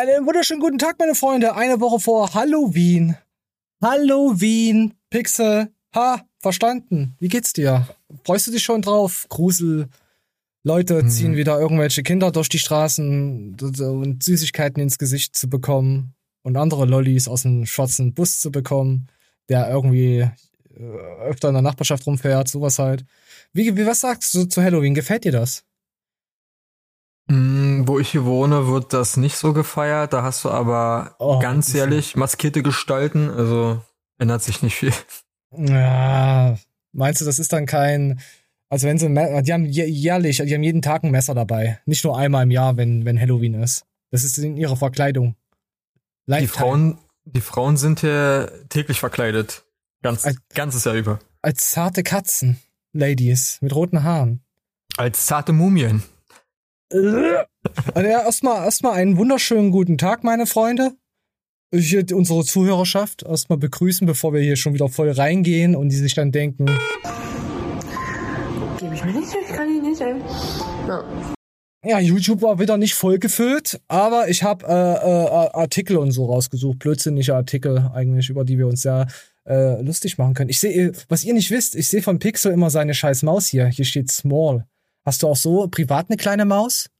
Einen wunderschönen guten Tag, meine Freunde. Eine Woche vor Halloween. Halloween, Pixel. Ha, verstanden. Wie geht's dir? Freust du dich schon drauf? Grusel. Leute Hm. ziehen wieder irgendwelche Kinder durch die Straßen und Süßigkeiten ins Gesicht zu bekommen und andere Lollis aus dem schwarzen Bus zu bekommen, der irgendwie äh, öfter in der Nachbarschaft rumfährt, sowas halt. Wie, wie was sagst du zu Halloween? Gefällt dir das? Mm, Wo ich hier wohne, wird das nicht so gefeiert. Da hast du aber Oh, ganz ehrlich maskierte Gestalten. Also ändert sich nicht viel. Ja, meinst du, das ist dann kein, also wenn sie, die haben jä- jährlich, die haben jeden Tag ein Messer dabei. Nicht nur einmal im Jahr, wenn, wenn Halloween ist. Das ist in ihrer Verkleidung. Die Lifetime. Frauen, die Frauen sind hier täglich verkleidet. Ganz, Als- ganzes Jahr über. Als zarte Katzen, Ladies, mit roten Haaren. Als zarte Mumien. Also ja, erstmal, erstmal einen wunderschönen guten Tag, meine Freunde. Hier unsere Zuhörerschaft erstmal begrüßen, bevor wir hier schon wieder voll reingehen und die sich dann denken, Gebe ich mir nicht, ich kann ihn nicht, ey. Ja. Ja, YouTube war wieder nicht voll gefüllt, aber ich habe äh, äh, Artikel und so rausgesucht, blödsinnige Artikel eigentlich, über die wir uns ja äh, lustig machen können. Ich sehe, was ihr nicht wisst, ich sehe von Pixel immer seine scheiß Maus hier. Hier steht Small. Hast du auch so privat eine kleine Maus,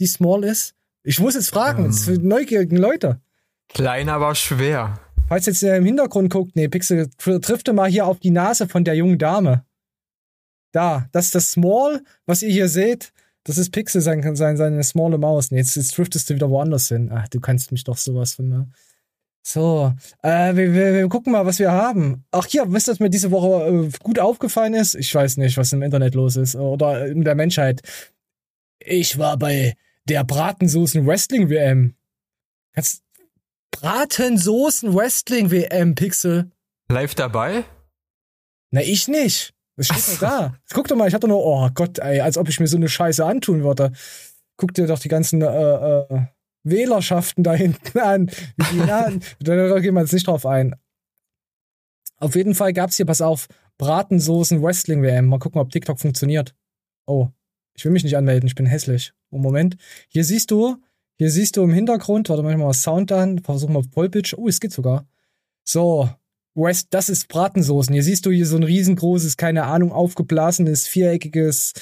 die small ist? Ich muss jetzt fragen, Ähm. für neugierige Leute. Klein, aber schwer. Falls jetzt im Hintergrund guckt, nee, Pixel, tr- trifft mal hier auf die Nase von der jungen Dame. Da, das ist das Small, was ihr hier seht. Das ist Pixel, sein, sein, seine smalle Maus. Nee, jetzt, jetzt driftest du wieder woanders hin. Ach, du kannst mich doch sowas von, ne? So, äh, wir, wir, wir gucken mal, was wir haben. Ach hier, wisst ihr, was mir diese Woche äh, gut aufgefallen ist? Ich weiß nicht, was im Internet los ist. Oder in der Menschheit. Ich war bei der Bratensoßen Wrestling WM. Kannst, Bratensoßen Wrestling WM, Pixel. Live dabei? Na, ich nicht. Das steht doch da. Guck doch mal, ich hatte nur, oh Gott, ey, als ob ich mir so eine Scheiße antun würde. Guck dir doch die ganzen äh, äh, Wählerschaften da hinten an. Na, da gehen wir jetzt nicht drauf ein. Auf jeden Fall gab's hier, pass auf, Bratensoßen Wrestling WM. Mal gucken, ob TikTok funktioniert. Oh, ich will mich nicht anmelden, ich bin hässlich. Oh, Moment. Hier siehst du, hier siehst du im Hintergrund, warte mal, ich mach mal Sound an, versuch mal Vollbitch. Oh, es geht sogar. So, West, das ist Bratensoßen. Hier siehst du hier so ein riesengroßes, keine Ahnung, aufgeblasenes, viereckiges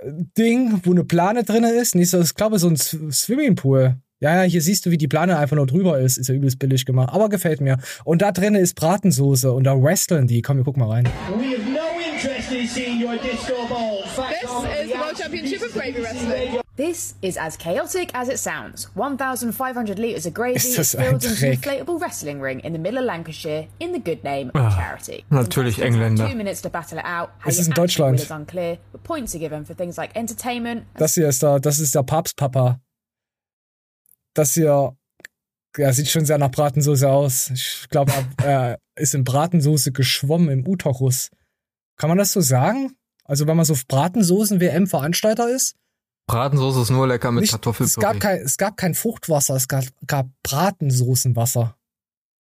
äh, Ding, wo eine Plane drinne ist. Nicht so, ich glaube, so ein Swimmingpool. Ja, ja, hier siehst du, wie die Plane einfach nur drüber ist. Ist ja übelst billig gemacht. Aber gefällt mir. Und da drinnen ist Bratensoße und da wresteln die. Komm, wir gucken mal rein. We have no interest in seeing your disco ball. This is the World Championship of Gravy Wrestling. This is as chaotic as it sounds. 1,500 litres of gravy Ist das ein filled into an inflatable wrestling ring in the middle of Lancashire in the good name of Ah, charity. natürlich Engländer. Two minutes to battle it out. How Es ist in Deutschland. is unclear, but points are given for things like entertainment. Das hier ist da, das ist der Papstpapa. Das hier, ja, sieht schon sehr nach Bratensoße aus. Ich glaube, er ist in Bratensoße geschwommen im Uterus. Kann man das so sagen? Also, wenn man so Bratensoßen-WM-Veranstalter ist? Bratensoße ist nur lecker mit Nicht- Kartoffelpüree. es, gab kein, es gab kein Fruchtwasser, es gab, gab Bratensoßenwasser.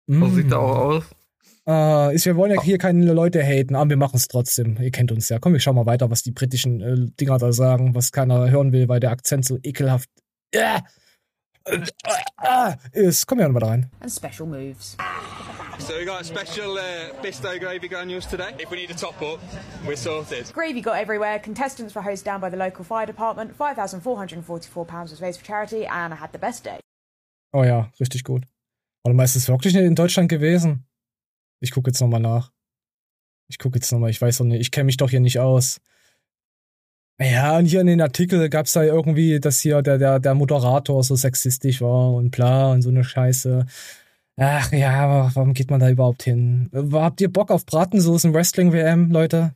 so sieht Mm. er auch aus. Äh, ist, wir wollen ja hier keine Leute haten, aber wir machen es trotzdem. Ihr kennt uns ja. Komm, wir schauen mal weiter, was die britischen äh, Dinger da sagen, was keiner hören will, weil der Akzent so ekelhaft äh, äh, ist. Komm ja mal da rein. and special moves. So we got a special uh, Bisto gravy granules today. If we need a top up, we're sorted. Gravy got everywhere. Contestants were hosed down by the local fire department. £5,444 was raised for charity, and I had the best day. Oh ja, richtig gut. Warte mal, ist es wirklich in Deutschland gewesen? Ich gucke jetzt nochmal nach. Ich gucke jetzt nochmal, ich weiß doch nicht, ich kenne mich doch hier nicht aus. Ja, und hier in den Artikel gab's da irgendwie, dass hier der, der, der Moderator so sexistisch war und bla und so eine Scheiße. Ach ja, warum geht man da überhaupt hin? Habt ihr Bock auf Bratensoßen Wrestling WM, Leute?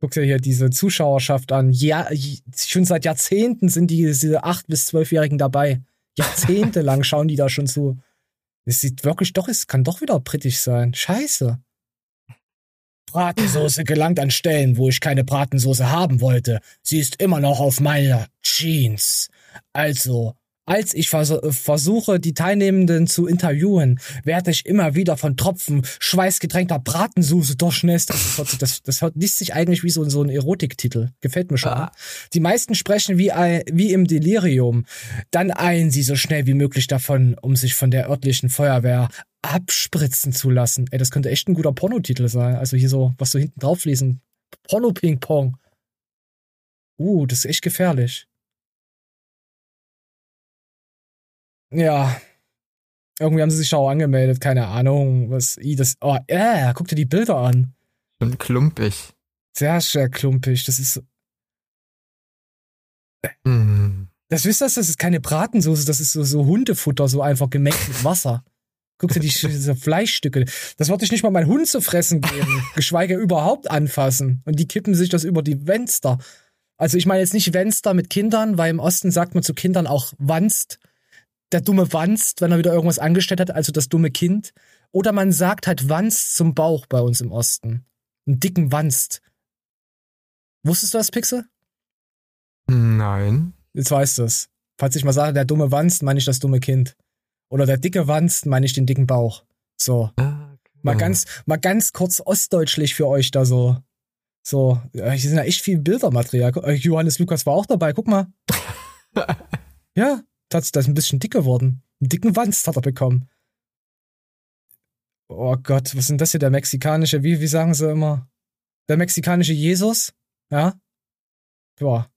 Guckt ihr hier diese Zuschauerschaft an. Ja, schon seit Jahrzehnten sind die, diese 8- bis 12-Jährigen dabei. Jahrzehntelang schauen die da schon zu. Es sieht wirklich doch, es kann doch wieder britisch sein. Scheiße. Bratensoße gelangt an Stellen, wo ich keine Bratensoße haben wollte. Sie ist immer noch auf meiner Jeans. Also, Als ich vers versuche, die Teilnehmenden zu interviewen, werde ich immer wieder von Tropfen schweißgetränkter Bratensoße durchnässt. Das, das, das liest sich eigentlich wie so, so ein Erotiktitel. Gefällt mir schon. Ah. Die meisten sprechen wie, ein, wie im Delirium. Dann eilen sie so schnell wie möglich davon, um sich von der örtlichen Feuerwehr abspritzen zu lassen. Ey, das könnte echt ein guter Pornotitel sein. Also hier so, was so hinten drauf lesen. Porno-Ping-Pong. Uh, das ist echt gefährlich. Ja. Irgendwie haben sie sich auch angemeldet, keine Ahnung, was i das. Oh, äh, guck dir die Bilder an. Schon klumpig. Sehr, sehr klumpig. Das ist. Hm. Das wisst ihr, das ist keine Bratensoße, das ist so, so Hundefutter, so einfach gemengt mit Wasser. Guck dir die diese Fleischstücke. Das wollte ich nicht mal meinen Hund zu fressen geben, geschweige überhaupt anfassen. Und die kippen sich das über die Fenster. Also ich meine jetzt nicht Fenster mit Kindern, weil im Osten sagt man zu Kindern auch Wanst. Der dumme Wanst, wenn er wieder irgendwas angestellt hat, also das dumme Kind. Oder man sagt halt Wanst zum Bauch bei uns im Osten. Einen dicken Wanst. Wusstest du das, Pixel? Nein. Jetzt weißt du es. Falls ich mal sage, der dumme Wanst, meine ich das dumme Kind. Oder der dicke Wanst, meine ich den dicken Bauch. So. Ah, Mal ganz, mal ganz kurz ostdeutschlich für euch da so. So, hier sind ja echt viel Bildermaterial. Äh, Johannes Lukas war auch dabei, guck mal. ja, tatsächlich, der ist ein bisschen dick geworden. Einen dicken Wanst hat er bekommen. Oh Gott, was ist denn das hier, der mexikanische, wie, wie sagen sie immer? Der mexikanische Jesus? Ja? Ja.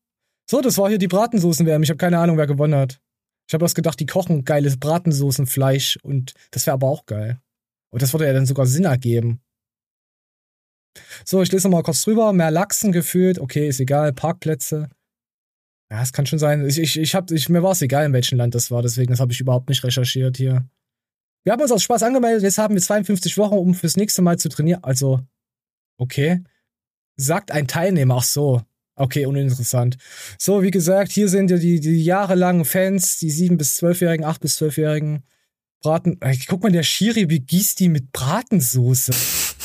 So, das war hier die Bratensoßen-WM. Ich habe keine Ahnung, wer gewonnen hat. Ich habe erst gedacht, die kochen geiles Bratensoßenfleisch und das wäre aber auch geil. Und das würde ja dann sogar Sinn ergeben. So, ich lese noch mal kurz drüber. Mehr Lachsen gefühlt. Okay, ist egal. Parkplätze. Ja, es kann schon sein. Ich, ich, ich hab, ich, mir war es egal, in welchem Land das war. Deswegen, das habe ich überhaupt nicht recherchiert hier. Wir haben uns aus Spaß angemeldet. Jetzt haben wir 52 Wochen, um fürs nächste Mal zu trainieren. Also, okay. Sagt ein Teilnehmer. Ach so. Okay, uninteressant. So, wie gesagt, hier sind ja die, die jahrelangen Fans, die 7- bis 12-Jährigen, 8- bis 12-Jährigen. Braten. Guck mal, der Schiri begießt die mit Bratensoße.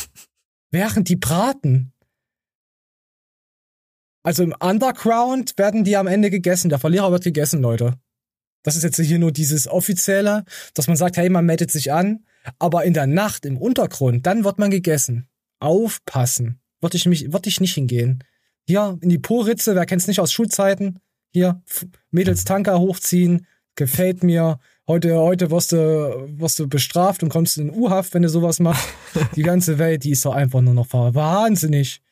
Während die braten. Also im Underground werden die am Ende gegessen. Der Verlierer wird gegessen, Leute. Das ist jetzt hier nur dieses offizielle, dass man sagt, hey, man meldet sich an. Aber in der Nacht, im Untergrund, dann wird man gegessen. Aufpassen. Würde ich, mich, würde ich nicht hingehen. Hier in die Po-Ritze, wer kennt's nicht aus Schulzeiten? Hier, Mädels Tanker hochziehen. Gefällt mir. Heute, heute wirst du, wirst du bestraft und kommst in U-Haft, wenn du sowas machst. Die ganze Welt, die ist doch einfach nur noch wahnsinnig.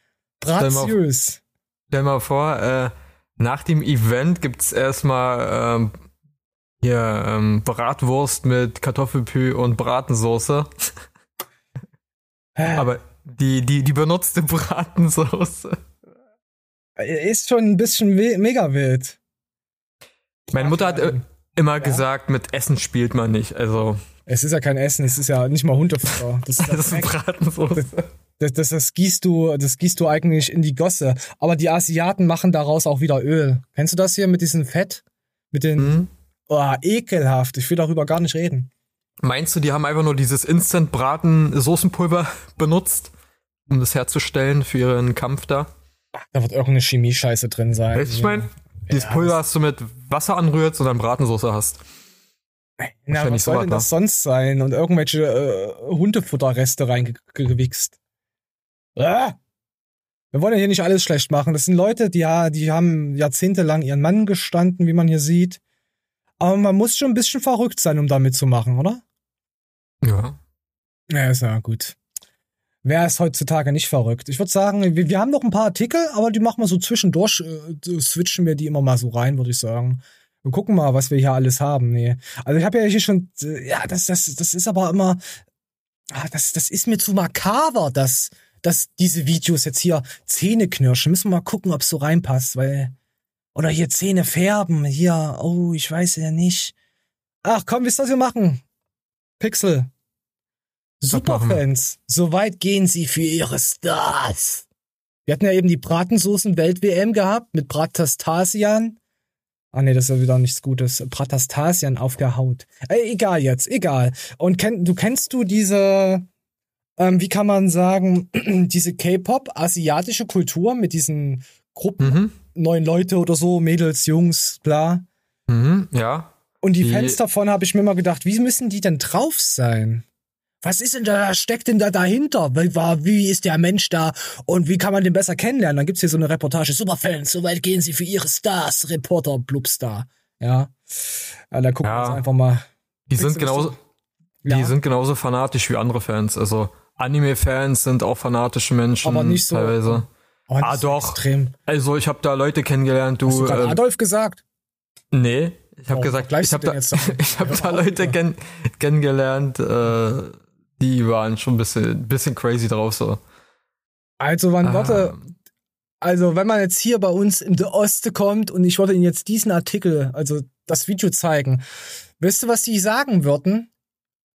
Braziös. Stell mal vor, äh, nach dem Event gibt's erstmal ähm, hier ähm, Bratwurst mit Kartoffelpü und Bratensoße. Aber die, die, die benutzte Bratensoße. Ist schon ein bisschen mega wild. Meine Mutter hat äh, immer gesagt, mit Essen spielt man nicht. Also, Es ist ja kein Essen, es ist ja nicht mal Hundefutter. Das ist, ja das ist. Bratensoße. das, das, das gießt du, das gießt du eigentlich in die Gosse. Aber die Asiaten machen daraus auch wieder Öl. Kennst du das hier mit diesem Fett? Mit den, Hm? oh, ekelhaft. Ich will darüber gar nicht reden. Meinst du, die haben einfach nur dieses Instant-Braten-Soßenpulver benutzt, um das herzustellen für ihren Kampf da? Da wird irgendeine Chemie-Scheiße drin sein. Weißt du, ich meine, dieses Ja, Pulver das- hast du mit Wasser anrührst und dann Bratensoße hast. Na, was soll denn ne? das sonst sein? Und irgendwelche äh, Hundefutterreste reingewichst. Ah! Wir wollen ja hier nicht alles schlecht machen. Das sind Leute, die, ja, die haben jahrzehntelang ihren Mann gestanden, wie man hier sieht. Aber man muss schon ein bisschen verrückt sein, um da mitzumachen, oder? Ja. Ja, ist ja gut. Wer ist heutzutage nicht verrückt? Ich würde sagen, wir, wir haben noch ein paar Artikel, aber die machen wir so zwischendurch, äh, switchen wir die immer mal so rein, würde ich sagen. Wir gucken mal, was wir hier alles haben. Nee. Also ich habe ja hier schon, äh, ja, das, das, das ist aber immer, ah, das, das ist mir zu makaber, dass, dass diese Videos jetzt hier Zähne knirschen. Müssen wir mal gucken, ob es so reinpasst, weil, oder hier Zähne färben, hier, oh, ich weiß ja nicht. Ach komm, wisst ihr, was wir machen? Pixel. Superfans, so weit gehen sie für ihre Stars. Wir hatten ja eben die Bratensoßen-Welt-WM gehabt mit Bratastasian. Ah nee, das ist ja wieder nichts Gutes. Bratastasian auf der Haut. Ey, egal jetzt, egal. Und kenn, du kennst du diese, ähm, wie kann man sagen, diese K-Pop, asiatische Kultur mit diesen Gruppen, Mhm. neun Leute oder so, Mädels, Jungs, bla. Mhm. Ja. Und die, Die- Fans davon habe ich mir immer gedacht, wie müssen die denn drauf sein? Was ist denn da, was steckt denn da dahinter? Wie, ist der Mensch da und wie kann man den besser kennenlernen? Dann gibt's hier so eine Reportage, Superfans, so weit gehen sie für ihre Stars, Reporter, Blubstar. Ja. ja da gucken wir Ja. uns einfach mal. Die sind genauso, Ja. die sind genauso fanatisch wie andere Fans. Also Anime-Fans sind auch fanatische Menschen. Aber nicht so- Teilweise. Oh, nicht Ah, so doch. Extrem. Also ich habe da Leute kennengelernt, du. Hast du gerade ähm, Adolf gesagt? nee, ich habe Warum gesagt, ich habe da, ich hab da Leute kenn, kennengelernt, äh, die waren schon ein bisschen, bisschen crazy drauf so. Also, man, warte, Ähm, Also, wenn man jetzt hier bei uns in der Oste kommt und ich würde Ihnen jetzt diesen Artikel, also das Video zeigen, wisst ihr, was die sagen würden?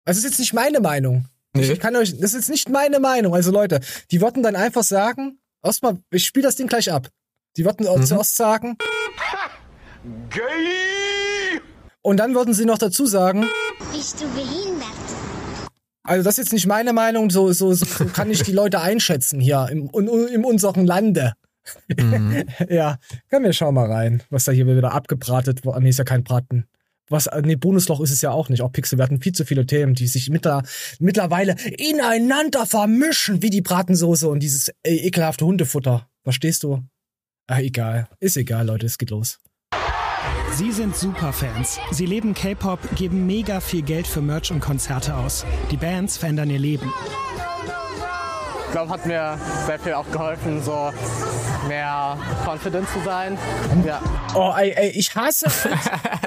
Also, das ist jetzt nicht meine Meinung. Nee. Ich kann euch, das ist jetzt nicht meine Meinung. Also, Leute, die würden dann einfach sagen, erstmal, ich spiele das Ding gleich ab. Die würden Mhm. zuerst sagen, und dann würden sie noch dazu sagen, Bist du behindert? Also das ist jetzt nicht meine Meinung, so, so, so kann ich die Leute einschätzen hier im, in, in unserem Lande. mhm. Ja, komm, wir schauen mal rein, was da hier wieder abgebratet wurde. Nee, ist ja kein Braten. Was, nee, Bonusloch ist es ja auch nicht. Auch Pixel, wir hatten viel zu viele Themen, die sich mittler, mittlerweile ineinander vermischen, wie die Bratensoße und dieses äh, ekelhafte Hundefutter. Verstehst du? Ah, egal. Ist egal, Leute, es geht los. Sie sind Superfans. Sie leben K-Pop, geben mega viel Geld für Merch und Konzerte aus. Die Bands verändern ihr Leben. Ich glaube, hat mir sehr viel auch geholfen, so mehr confident zu sein. Ja. Oh, ey, ey, ich hasse es.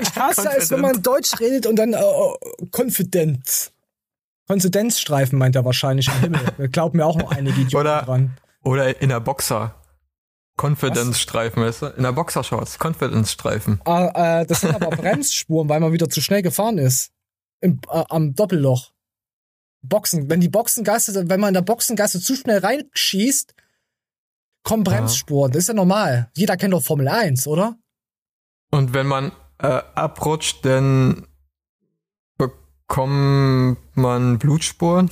Ich hasse es, wenn man Deutsch redet und dann äh, äh, Konfidenz. Konfidenzstreifen meint er wahrscheinlich im Himmel. Glauben mir auch noch einige Idioten Oder- dran. Oder in der Boxer. Confidence-Streifen, weißt du? In der Boxershorts. Confidence-Streifen. Ah, äh, das sind aber Bremsspuren, weil man wieder zu schnell gefahren ist. Im, äh, am Doppelloch. Boxen. Wenn die Boxengasse, wenn man in der Boxengasse zu schnell reinschießt, kommen Bremsspuren. Das ist ja normal. Jeder kennt doch Formel 1, oder? Und wenn man äh, abrutscht, dann bekommt man Blutspuren.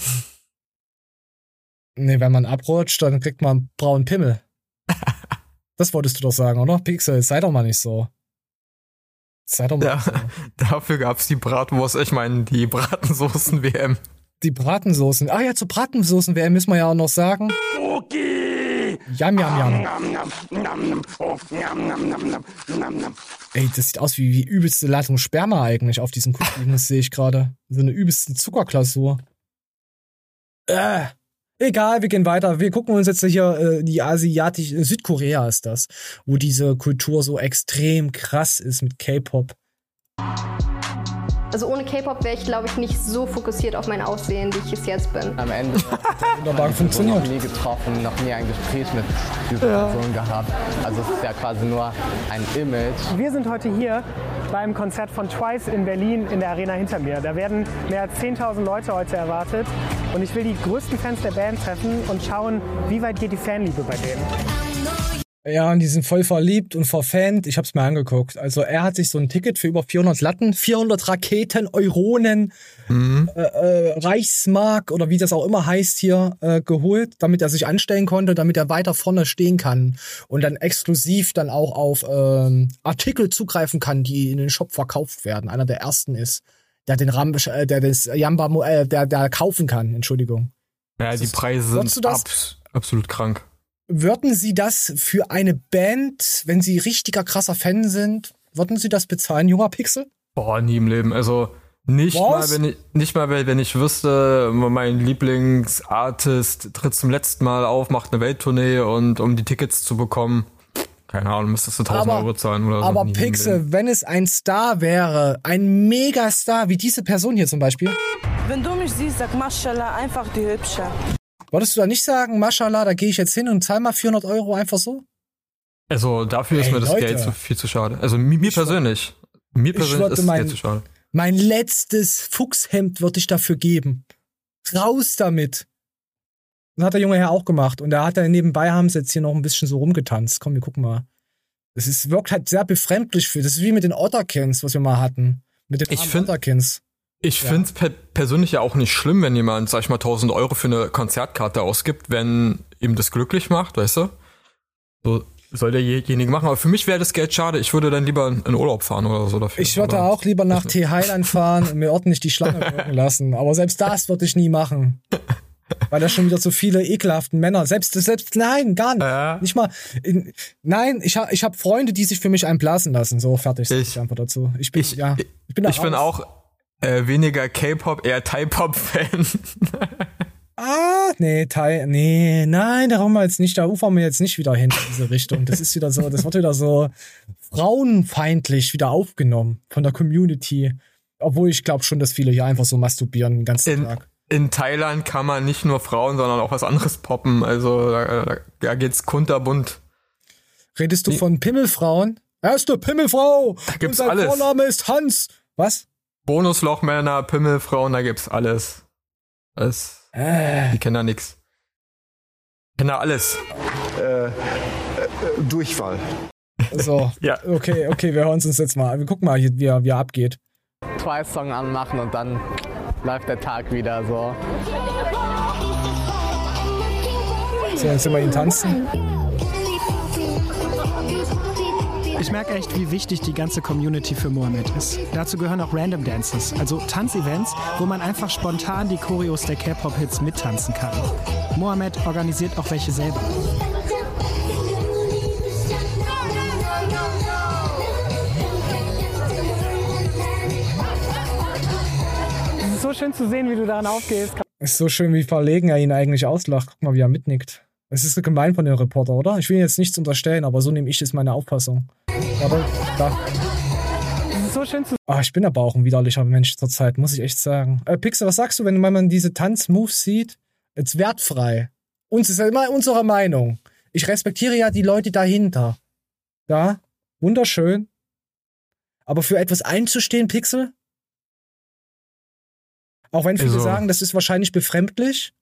Nee, wenn man abrutscht, dann kriegt man einen braunen Pimmel. Das wolltest du doch sagen, oder? Pixel, sei doch mal nicht so. Sei doch mal Ja. nicht so. Dafür gab's die Bratwurst, ich meine die Bratensoßen-WM. Die Bratensoßen. Ach ja, zu Bratensoßen WM müssen wir ja auch noch sagen. Okay. Yam, yam, yam. Ey, das sieht aus wie, wie übelste Ladung Sperma eigentlich auf diesen Cookie. Das sehe ich gerade. So eine übelste Zuckerklausur. Äh. Egal, wir gehen weiter. Wir gucken uns jetzt hier äh, die asiatische, Südkorea ist das, wo diese Kultur so extrem krass ist mit K-Pop. Also ohne K-Pop wäre ich, glaube ich, nicht so fokussiert auf mein Aussehen, wie ich es jetzt bin. Am Ende Wunderbar noch funktioniert. nie getroffen, noch nie ein Gespräch mit dieser Person gehabt. Also es ist ja quasi nur ein Image. Wir sind heute hier beim Konzert von Twice in Berlin in der Arena hinter mir. Da werden mehr als 10.000 Leute heute erwartet. Und ich will die größten Fans der Band treffen und schauen, wie weit geht die Fanliebe bei denen. Ja, und die sind voll verliebt und verfans. Ich hab's mir angeguckt. Also er hat sich so ein Ticket für über 400 Latten, 400 Raketen, Euronen, Mhm. äh, äh, Reichsmark oder wie das auch immer heißt hier, äh, geholt, damit er sich anstellen konnte, damit er weiter vorne stehen kann und dann exklusiv dann auch auf ähm, Artikel zugreifen kann, die in den Shop verkauft werden. Einer der ersten ist, der den Ram, äh, der das Jamba, äh, der, der kaufen kann, Entschuldigung. Ja, die Preise sind abs absolut krank. Würden Sie das für eine Band, wenn Sie richtiger krasser Fan sind, würden Sie das bezahlen, junger Pixel? Boah, nie im Leben. Also nicht Was? mal, wenn ich, nicht mal, wenn ich wüsste, mein Lieblingsartist tritt zum letzten Mal auf, macht eine Welttournee und um die Tickets zu bekommen, keine Ahnung, müsstest du 1000 Aber- Euro zahlen oder so. Aber Pixel, wenn es ein Star wäre, ein Megastar, wie diese Person hier zum Beispiel, Wenn du mich siehst, sag Maschallah, einfach die Hübsche. Würdest du da nicht sagen, Mashallah, da gehe ich jetzt hin und zahl mal 400 Euro einfach so? Also dafür ist Ey, mir das Leute. Geld zu, viel zu schade. Also mi- mir wür- persönlich. Mir persönlich ist das mein- Geld zu schade. Mein letztes Fuchshemd würde ich dafür geben. Raus damit. Das hat der junge Herr auch gemacht. Und da hat er nebenbei haben sie jetzt hier noch ein bisschen so rumgetanzt. Komm, wir gucken mal. Es ist, wirkt halt sehr befremdlich für. Das ist wie mit den Otterkins, was wir mal hatten. Mit den Ich find- Otterkins. Ich Ja. find's per persönlich ja auch nicht schlimm, wenn jemand, sag ich mal, 1000 Euro für eine Konzertkarte ausgibt, wenn ihm das glücklich macht, weißt du? So, soll derjenige machen. Aber für mich wäre das Geld schade. Ich würde dann lieber in Urlaub fahren oder so dafür. Ich würde auch lieber nach T Highland fahren und mir ordentlich die Schlange wirken lassen. Aber selbst das würde ich nie machen. Weil da schon wieder so viele ekelhaften Männer. Selbst, selbst, nein, gar nicht. Ja. Nicht mal, in, nein, ich habe ich hab Freunde, die sich für mich einblasen lassen. So, fertig. Ich- Ich einfach dazu. Ich bin, Ich, ja. Ich bin, ich bin auch äh, weniger K-Pop, eher Thai-Pop-Fan. Ah, nee, Thai, nee, nein, da wollen wir jetzt nicht, da ufern wir jetzt nicht wieder hin in diese Richtung. Das ist wieder so, das wird wieder so frauenfeindlich wieder aufgenommen von der Community. Obwohl ich glaube schon, dass viele hier einfach so masturbieren den ganzen In, Tag. in Thailand kann man nicht nur Frauen, sondern auch was anderes poppen. Also da, da, da geht's kunterbunt. Redest du von Pimmelfrauen? Erste Pimmelfrau! gibt's und sein alles. Vorname ist Hans. Was? Bonuslochmänner, Pimmelfrauen, da gibt's alles. Das, Äh, die kennen da nix. Kennen da alles. Durchfall. so. Ja. Okay, okay, wir hören uns jetzt mal. Wir gucken mal, hier, wie er, wie er abgeht. Twice-Song anmachen und dann läuft der Tag wieder so. So, jetzt sehen wir ihn tanzen. Ich merke echt, wie wichtig die ganze Community für Mohammed ist. Dazu gehören auch Random Dances, also Tanzevents, wo man einfach spontan die Choreos der K-Pop-Hits mittanzen kann. Mohammed organisiert auch welche selber. Es ist so schön zu sehen, wie du daran aufgehst. Ist so schön, wie verlegen er ihn eigentlich auslacht. Guck mal, wie er mitnickt. Es ist so gemein von dem Reporter, oder? Ich will jetzt nichts unterstellen, aber so nehme ich es meine Auffassung. Warte, da. Es ist so schön zu Ah, ich bin aber auch ein widerlicher Mensch zur Zeit, muss ich echt sagen. Äh, Pixel, was sagst du, wenn man diese Tanzmoves sieht? Jetzt wertfrei. Uns ist ja immer unsere Meinung. Ich respektiere ja die Leute dahinter. Ja, wunderschön. Aber für etwas einzustehen, Pixel? Auch wenn viele Also- sagen, das ist wahrscheinlich befremdlich.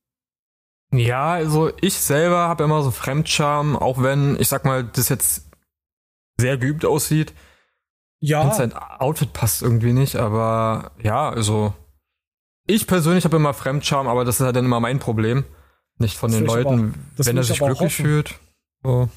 Ja, also ich selber habe immer so Fremdscham, auch wenn, ich sag mal, das jetzt sehr geübt aussieht. Ja. Und sein Outfit passt irgendwie nicht, aber ja, also ich persönlich habe immer Fremdscham, aber das ist halt dann immer mein Problem. Nicht von Das den Leuten, aber- wenn er ich sich glücklich hoffen. fühlt. So.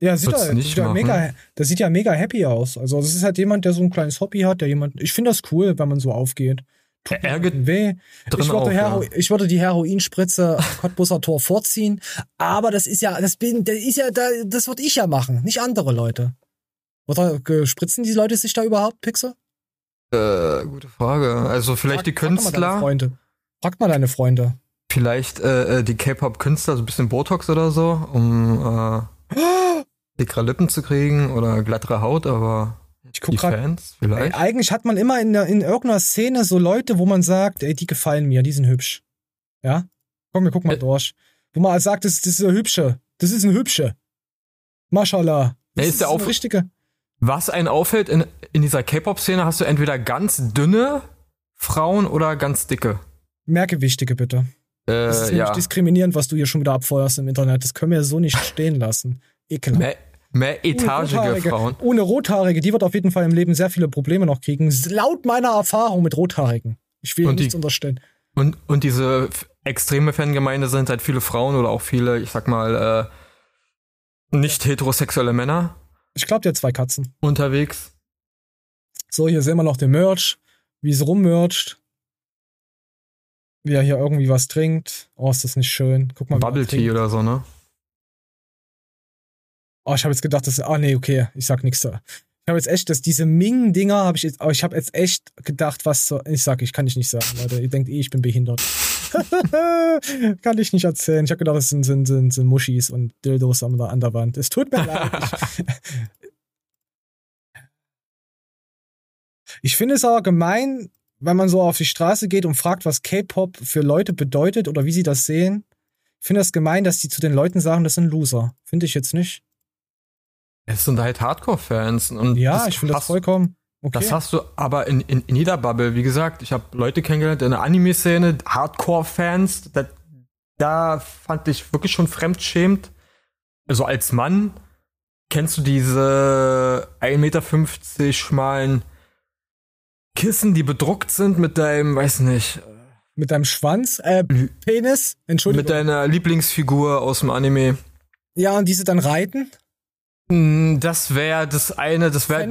Ja, sieht er, nicht sieht ja mega, das sieht ja mega happy aus. Also, das ist halt jemand, der so ein kleines Hobby hat, der jemand, ich finde das cool, wenn man so aufgeht. Tut Er geht weh. drin Ich würde, auf, Hero, ja. ich würde die Heroinspritze am Cottbusser Tor vorziehen, aber das ist ja, das bin, das ist ja, da, das würde ich ja machen, nicht andere Leute. Oder spritzen die Leute sich da überhaupt, Pixel? Äh, gute Frage. Also vielleicht die Frag doch mal deine Künstler, Freunde. Frag mal deine Freunde. vielleicht äh, äh, die K-Pop-Künstler, so ein bisschen Botox oder so, um äh, dickere Lippen zu kriegen oder glattere Haut, aber Ich guck vielleicht. eigentlich hat man immer in, der- in irgendeiner Szene so Leute, wo man sagt, ey, die gefallen mir, die sind hübsch. Ja? Komm, wir gucken mal Ä- durch. Wo man sagt, das, das ist eine hübsche. Das ist ein hübsche. Mashallah. Das Ja, ist der eine auf- richtige. Was einen auffällt, in, in dieser K-Pop-Szene hast du entweder ganz dünne Frauen oder ganz dicke. Mehrgewichtige, bitte. Das ist Äh, nämlich ja. diskriminierend, was du hier schon wieder abfeuerst im Internet. Das können wir so nicht stehen lassen. Ekelhaft. Mehr, etagige Rothaarige- Frauen. Ohne Rothaarige, die wird auf jeden Fall im Leben sehr viele Probleme noch kriegen. Laut meiner Erfahrung mit Rothaarigen. Ich will Und die- nichts unterstellen. Und, und diese extreme Fangemeinde sind halt viele Frauen oder auch viele, ich sag mal, äh, nicht heterosexuelle Männer Ich glaube, der hat zwei Katzen. unterwegs. So, hier sehen wir noch den Merch, wie es rummercht. Wie er hier irgendwie was trinkt. Oh, ist das nicht schön. Guck mal. wie Bubble Tea trinkt. oder so, ne? Oh, ich habe jetzt gedacht, dass. Ah, nee, okay. Ich sag nichts da. Ich habe jetzt echt, dass diese Ming-Dinger habe ich jetzt. Aber ich habe jetzt echt gedacht, was. So, ich sag, ich kann ich nicht sagen, Leute. Ihr denkt eh, ich bin behindert. kann ich nicht erzählen. Ich habe gedacht, es sind, sind, sind, sind Muschis und Dildos an der, an der Wand. Es tut mir leid. Ich, ich finde es aber gemein, wenn man so auf die Straße geht und fragt, was K-Pop für Leute bedeutet oder wie sie das sehen. Ich finde es gemein, dass die zu den Leuten sagen, das sind Loser. Finde ich jetzt nicht. Es sind halt Hardcore-Fans. und Ja, ich finde das vollkommen okay. Das hast du aber in, in, in jeder Bubble. Wie gesagt, ich habe Leute kennengelernt in der Anime-Szene, Hardcore-Fans. Da, da fand ich wirklich schon fremdschämt. Also als Mann kennst du diese 1,50 Meter schmalen Kissen, die bedruckt sind mit deinem, weiß nicht, Mit deinem Schwanz, äh, Penis, Entschuldigung. mit deiner Lieblingsfigur aus dem Anime. ja, und diese dann reiten. Mm, Das wäre das eine, das wäre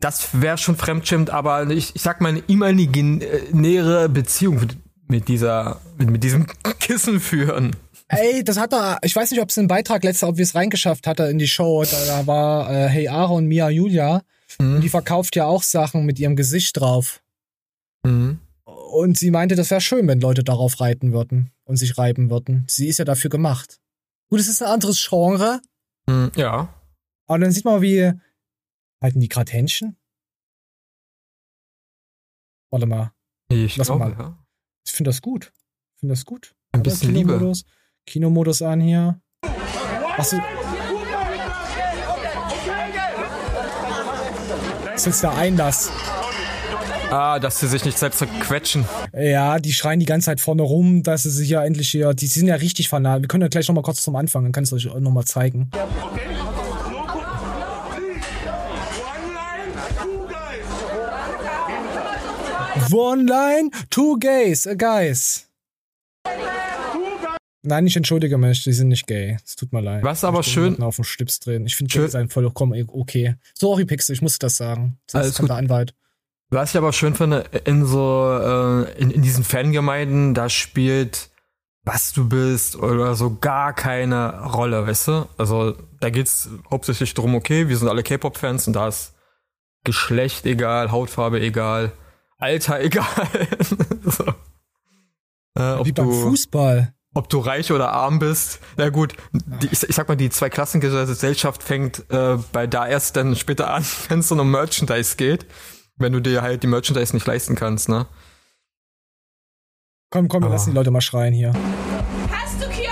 das, wäre schon fremdschirmt, aber ich, ich sag mal, eine nähere Beziehung mit, mit dieser, mit, mit diesem Kissen führen. Ey, das hat er, ich weiß nicht, ob es einen Beitrag letzter, ob wir es reingeschafft hatte in die Show. Da, da war äh, Hey Aaron, Mia Julia. Mhm. Und die verkauft ja auch Sachen mit ihrem Gesicht drauf. Mhm. Und sie meinte, das wäre schön, wenn Leute darauf reiten würden und sich reiben würden. Sie ist ja dafür gemacht. Gut, es ist ein anderes Genre. Mhm, Ja. Aber dann sieht man, wie. Halten die gerade Händchen? Warte mal. Ich Lass glaube, mal. ja. Ich finde das gut. Ich finde das gut. Ein Oder bisschen Liebe. Kinomodus. Kinomodus an hier. Was ist, was ist jetzt der Einlass? Ah, dass sie sich nicht selbst zerquetschen. Ja, die schreien die ganze Zeit vorne rum, dass sie sich ja endlich hier. Die sind ja richtig fanat. Wir können ja gleich nochmal kurz zum Anfang, dann kannst du euch nochmal zeigen. One line, two gays, a guys. Nein, ich entschuldige mich, die sind nicht gay. Es tut mir leid. Was aber schön- auf den Schlips drehen. Ich finde gay sein vollkommen okay. Sorry, Pixel, ich musste das sagen. Sonst Alles gut. der Anwalt. Was ich aber schön finde, in so, äh, in, in diesen Fangemeinden, da spielt, was du bist oder so gar keine Rolle, weißt du? Also, da geht's hauptsächlich drum, okay, wir sind alle K-Pop-Fans und da ist Geschlecht egal, Hautfarbe egal, Alter egal. so. äh, ob Wie beim du, Fußball. ob du reich oder arm bist. Na gut, die, ich, ich sag mal, die Zweiklassengesellschaft fängt äh, bei da erst dann später an, wenn es so um Merchandise geht. Wenn du dir halt die Merchandise nicht leisten kannst, ne? Komm, komm, wir Ah. lassen die Leute mal schreien hier. Has to queue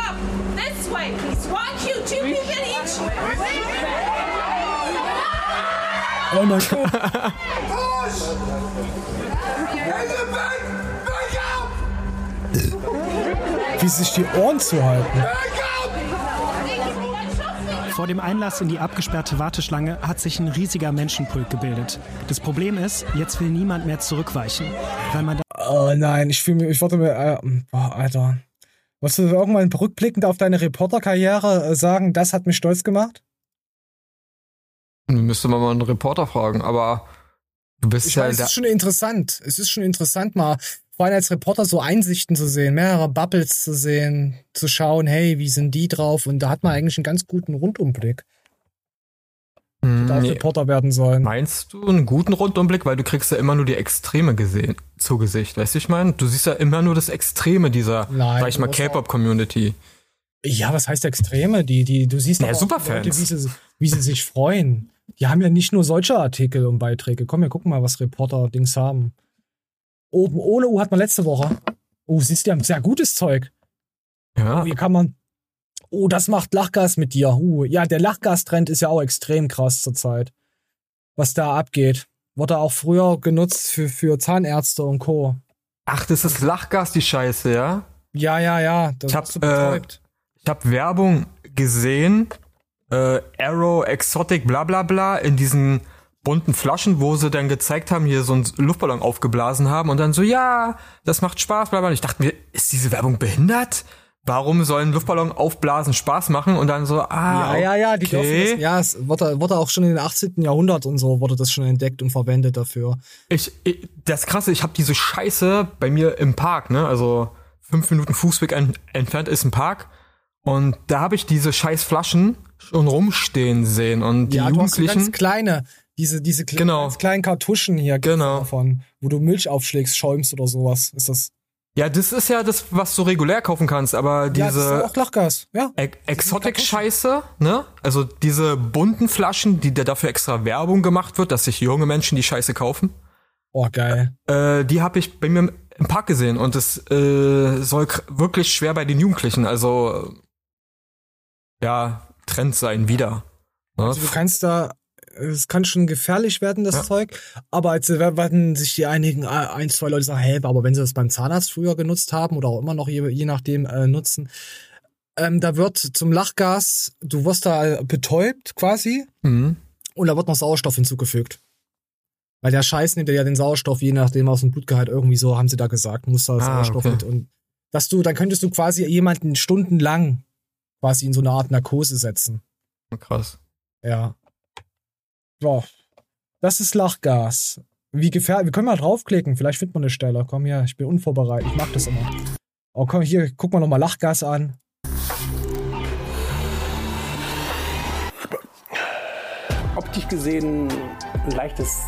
Wie sich die Ohren zuhalten. Vor dem Einlass in die abgesperrte Warteschlange hat sich ein riesiger Menschenpult gebildet. Das Problem ist, jetzt will niemand mehr zurückweichen, weil man Oh nein, ich fühle mich, ich wollte mir, äh, boah, Alter. Wolltest du irgendwann rückblickend auf deine Reporterkarriere äh, sagen, das hat mich stolz gemacht? Müsste man mal einen Reporter fragen, aber du bist Ich ja weiß, es ist schon interessant. Es ist schon interessant, mal vor allem als Reporter so Einsichten zu sehen, mehrere Bubbles zu sehen, zu schauen, hey, wie sind die drauf? Und da hat man eigentlich einen ganz guten Rundumblick. Hm, Da nee. Reporter werden sollen. Meinst du einen guten Rundumblick, weil du kriegst ja immer nur die Extreme gesehen zu Gesicht, weißt du, ich meine? Du siehst ja immer nur das Extreme dieser, Nein, sag ich mal, K-Pop-Community. Ja, was heißt Extreme? Die, die, du siehst Ja, Superfans. Leute, wie sie, wie sie sich freuen. Die haben ja nicht nur solche Artikel und Beiträge. Komm, wir gucken mal, was Reporter-Dings haben. Oben ohne U hat man letzte Woche. Oh, siehst du, die haben sehr gutes Zeug. Ja, Wie kann man. Oh, das macht Lachgas mit dir. Uh, ja, der Lachgastrend ist ja auch extrem krass zurzeit. Was da abgeht. Wurde auch früher genutzt für, für Zahnärzte und Co. ach, das ist Lachgas, die Scheiße, ja? Ja, ja, ja. Das Ich hab, du äh. Ich habe Werbung gesehen, äh, Arrow Exotic bla bla bla, in diesen bunten Flaschen, wo sie dann gezeigt haben, hier so einen Luftballon aufgeblasen haben und dann so, ja, das macht Spaß, bla bla. Ich dachte mir, ist diese Werbung behindert? Warum soll ein Luftballon aufblasen Spaß machen? Und dann so, ah, Ja, ja, ja, die dürfen okay. das, ja, es wurde, wurde auch schon in den 18. Jahrhundert und so wurde das schon entdeckt und verwendet dafür. Ich, ich, das krasse, ich habe diese Scheiße bei mir im Park, ne? Also fünf Minuten Fußweg en entfernt ist ein Park. Und da habe ich diese scheiß Flaschen schon rumstehen sehen. Und die ja, du hast so Jugendlichen. ganz kleine, diese, diese kle Genau. kleinen Kartuschen hier Genau. davon, wo du Milch aufschlägst, schäumst oder sowas. Ist das? Ja, das ist ja das, was du regulär kaufen kannst, aber ja, das ist diese auch Lachgas. Ja. E- Exotic-Scheiße, ne? Also diese bunten Flaschen, die dafür extra Werbung gemacht wird, dass sich junge Menschen die Scheiße kaufen, Oh, geil. äh, die habe ich bei mir im Park gesehen und es äh, soll wirklich schwer bei den Jugendlichen, also ja, Trend sein wieder. Ne? Also du kannst da, es kann schon gefährlich werden, das Ja. Zeug. Aber als werden sich die einigen, äh, ein, zwei Leute sagen, hey, aber wenn sie das beim Zahnarzt früher genutzt haben oder auch immer noch je, je nachdem äh, nutzen, ähm, da wird zum Lachgas, du wirst da betäubt quasi mhm. und da wird noch Sauerstoff hinzugefügt. Weil der Scheiß nimmt ja den Sauerstoff, je nachdem aus dem Blutgehalt irgendwie so, haben sie da gesagt, muss da Ah, Sauerstoff okay. mit. Und dass du, dann könntest du quasi jemanden stundenlang quasi in so eine Art Narkose setzen. Krass. Ja. Boah. Das ist Lachgas. Wie gefährlich. Wir können mal draufklicken. Vielleicht findet man eine Stelle. Komm her, ich bin unvorbereitet. Ich mach das immer. Oh, komm hier, guck mal nochmal Lachgas an. Optisch gesehen ein leichtes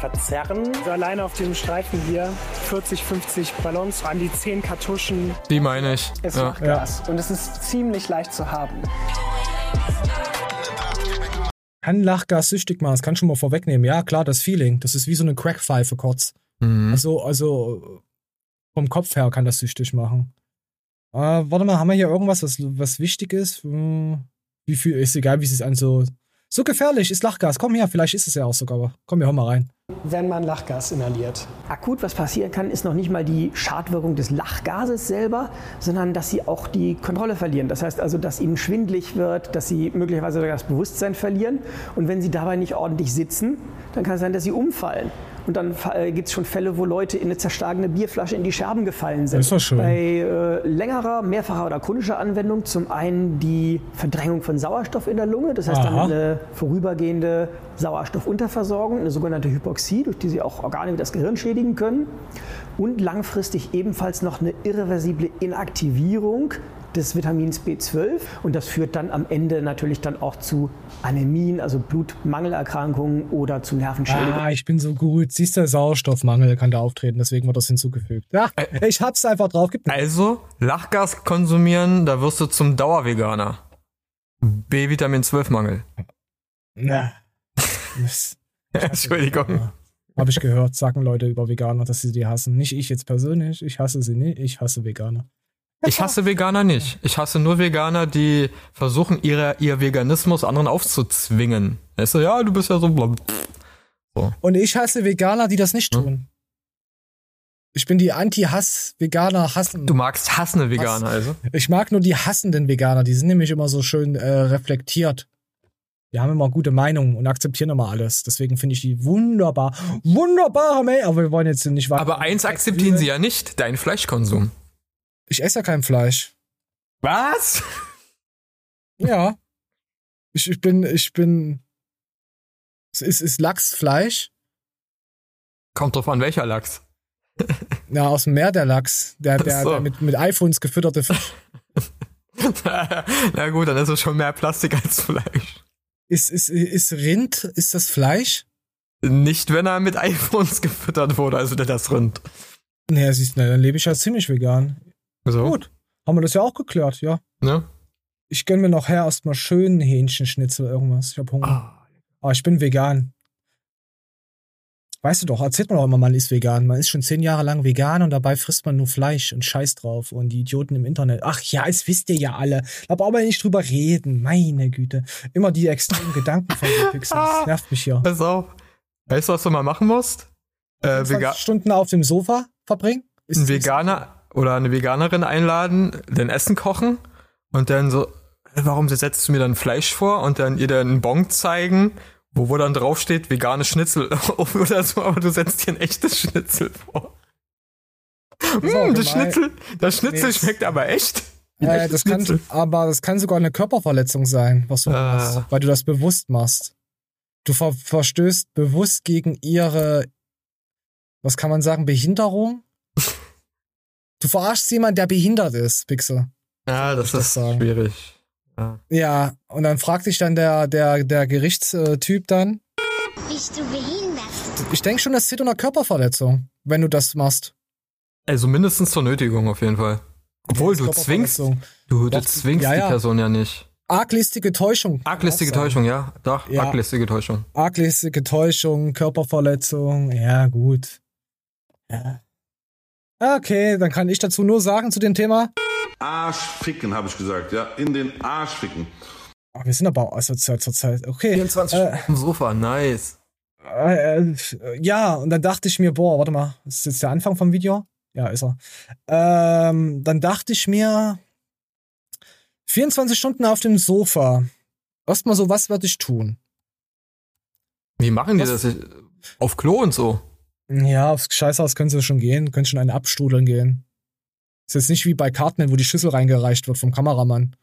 Verzerren. Also alleine auf dem Streifen hier 40, 50 Ballons, an die 10 Kartuschen. Die meine ich. Es Ja. macht Gas. Und es ist ziemlich leicht zu haben. Kann Lachgas süchtig machen, das kann schon mal vorwegnehmen. Ja, klar, das Feeling. Das ist wie so eine Crackpfeife kurz. Mhm. Also, also vom Kopf her kann das süchtig machen. Äh, warte mal, haben wir hier irgendwas, was, was wichtig ist? Hm, wie viel, ist egal, wie es sich an so. So gefährlich ist Lachgas. Komm her, vielleicht ist es ja auch sogar. Komm, wir hör mal rein. Wenn man Lachgas inhaliert. Akut, was passieren kann, ist noch nicht mal die Schadwirkung des Lachgases selber, sondern dass sie auch die Kontrolle verlieren. Das heißt also, dass ihnen schwindlig wird, dass sie möglicherweise das Bewusstsein verlieren. Und wenn sie dabei nicht ordentlich sitzen, dann kann es sein, dass sie umfallen. Und dann äh, gibt es schon Fälle, wo Leute in eine zerschlagene Bierflasche in die Scherben gefallen sind. Das ist doch schön. Bei äh, längerer, mehrfacher oder chronischer Anwendung zum einen die Verdrängung von Sauerstoff in der Lunge, das heißt dann Aha. eine vorübergehende Sauerstoffunterversorgung, eine sogenannte Hypoxie, durch die sie auch Organe wie das Gehirn schädigen können. Und langfristig ebenfalls noch eine irreversible Inaktivierung des Vitamins B12 und das führt dann am Ende natürlich dann auch zu Anämien, also Blutmangelerkrankungen oder zu Nervenschädigungen. Ah, ich bin so gut. Siehst du, Sauerstoffmangel kann da auftreten, deswegen wird das hinzugefügt. Ja, ich hab's einfach drauf. Gib Also, Lachgas konsumieren, da wirst du zum Dauerveganer. B-Vitamin 12-Mangel. Na. Das- Entschuldigung. Habe ich gehört, sagen Leute über Veganer, dass sie die hassen. Nicht ich jetzt persönlich, ich hasse sie nicht, ich hasse Veganer. Ich hasse Veganer nicht. Ich hasse nur Veganer, die versuchen, ihre, ihr Veganismus anderen aufzuzwingen. Weißt du, ja, du bist ja so blub. Und ich hasse Veganer, die das nicht tun. Ich bin die Anti-Hass-Veganer hassen. Du magst hassende Veganer, also? Ich mag nur die hassenden Veganer, die sind nämlich immer so schön äh, reflektiert. Die haben immer gute Meinungen und akzeptieren immer alles. Deswegen finde ich die wunderbar. Wunderbar, ey. Aber wir wollen jetzt nicht weiter. Aber eins akzeptieren sie ja nicht, deinen Fleischkonsum. Ich esse ja kein Fleisch. Was? Ja. Ich, ich bin, ich bin. Es ist, ist Lachsfleisch. Kommt drauf an, welcher Lachs. Ja, aus dem Meer der Lachs. Der, der, so. der mit, mit iPhones gefütterte Fisch. Na gut, dann ist es schon mehr Plastik als Fleisch. Ist, ist, ist Rind, ist das Fleisch? Nicht, wenn er mit iPhones gefüttert wurde, also das Rind. Nee, siehst du, dann lebe ich ja ziemlich vegan. So. Gut. Haben wir das ja auch geklärt, ja. Ne? Ich gönn mir noch her erstmal schönen Hähnchenschnitzel irgendwas. Ich hab Hunger. Aber ich bin vegan. Weißt du doch, erzählt man doch immer, man ist vegan. Man ist schon zehn Jahre lang vegan und dabei frisst man nur Fleisch und Scheiß drauf und die Idioten im Internet. Ach ja, es wisst ihr ja alle. Da brauchen wir nicht drüber reden. Meine Güte. Immer die extremen Gedanken von den Pixels. Das nervt mich hier. Pass auf. Weißt du, was du mal machen musst? Äh, 20 Vega Stunden auf dem Sofa verbringen? Ist ein Veganer oder eine Veganerin einladen, dann Essen kochen und dann so, "Äh, warum setzt du mir dann Fleisch vor und dann ihr dann einen Bon zeigen, wo, wo dann draufsteht, vegane Schnitzel oder so, aber du setzt dir ein echtes Schnitzel vor. ist auch Mm, das. Schnitzel, das Schnitzel Nee, schmeckt aber echt. Äh, echtes das kann, aber das kann sogar eine Körperverletzung sein, was du Ah. machst, weil du das bewusst machst. Du ver verstößt bewusst gegen ihre, was kann man sagen, Behinderung? Du verarschst jemanden, der behindert ist, Pixel. Ja, das das ist sagen? schwierig. Ja. Ja, und dann fragt dich dann der, der, der Gerichtstyp dann. Bist du behindert? Ich denke schon, das zählt unter Körperverletzung, wenn du das machst. Also mindestens zur Nötigung auf jeden Fall. Obwohl, du zwingst, du, du Doch, zwingst ja, die ja. Person ja nicht. Arglistige Täuschung. Arglistige. Täuschung, ja. Doch, Ja. arglistige Täuschung. Arglistige Täuschung, Körperverletzung, ja, gut. Ja. Okay, dann kann ich dazu nur sagen zu dem Thema. Arsch ficken, habe ich gesagt, ja. In den Arsch ficken. Oh, wir sind aber asozial zur Zeit. Okay. 24 äh, Stunden auf dem Sofa, nice. äh, äh, ja, und dann dachte ich mir, boah, warte mal, ist das jetzt der Anfang vom Video? Ja, ist er. Ähm, dann dachte ich mir, 24 Stunden auf dem Sofa. Erstmal so, was würde ich tun? Wie machen die Was- das? Auf Klo und so. Ja, aufs Scheißhaus können sie schon gehen, können schon einen abstrudeln gehen. Ist jetzt nicht wie bei Cartman, wo die Schüssel reingereicht wird vom Kameramann.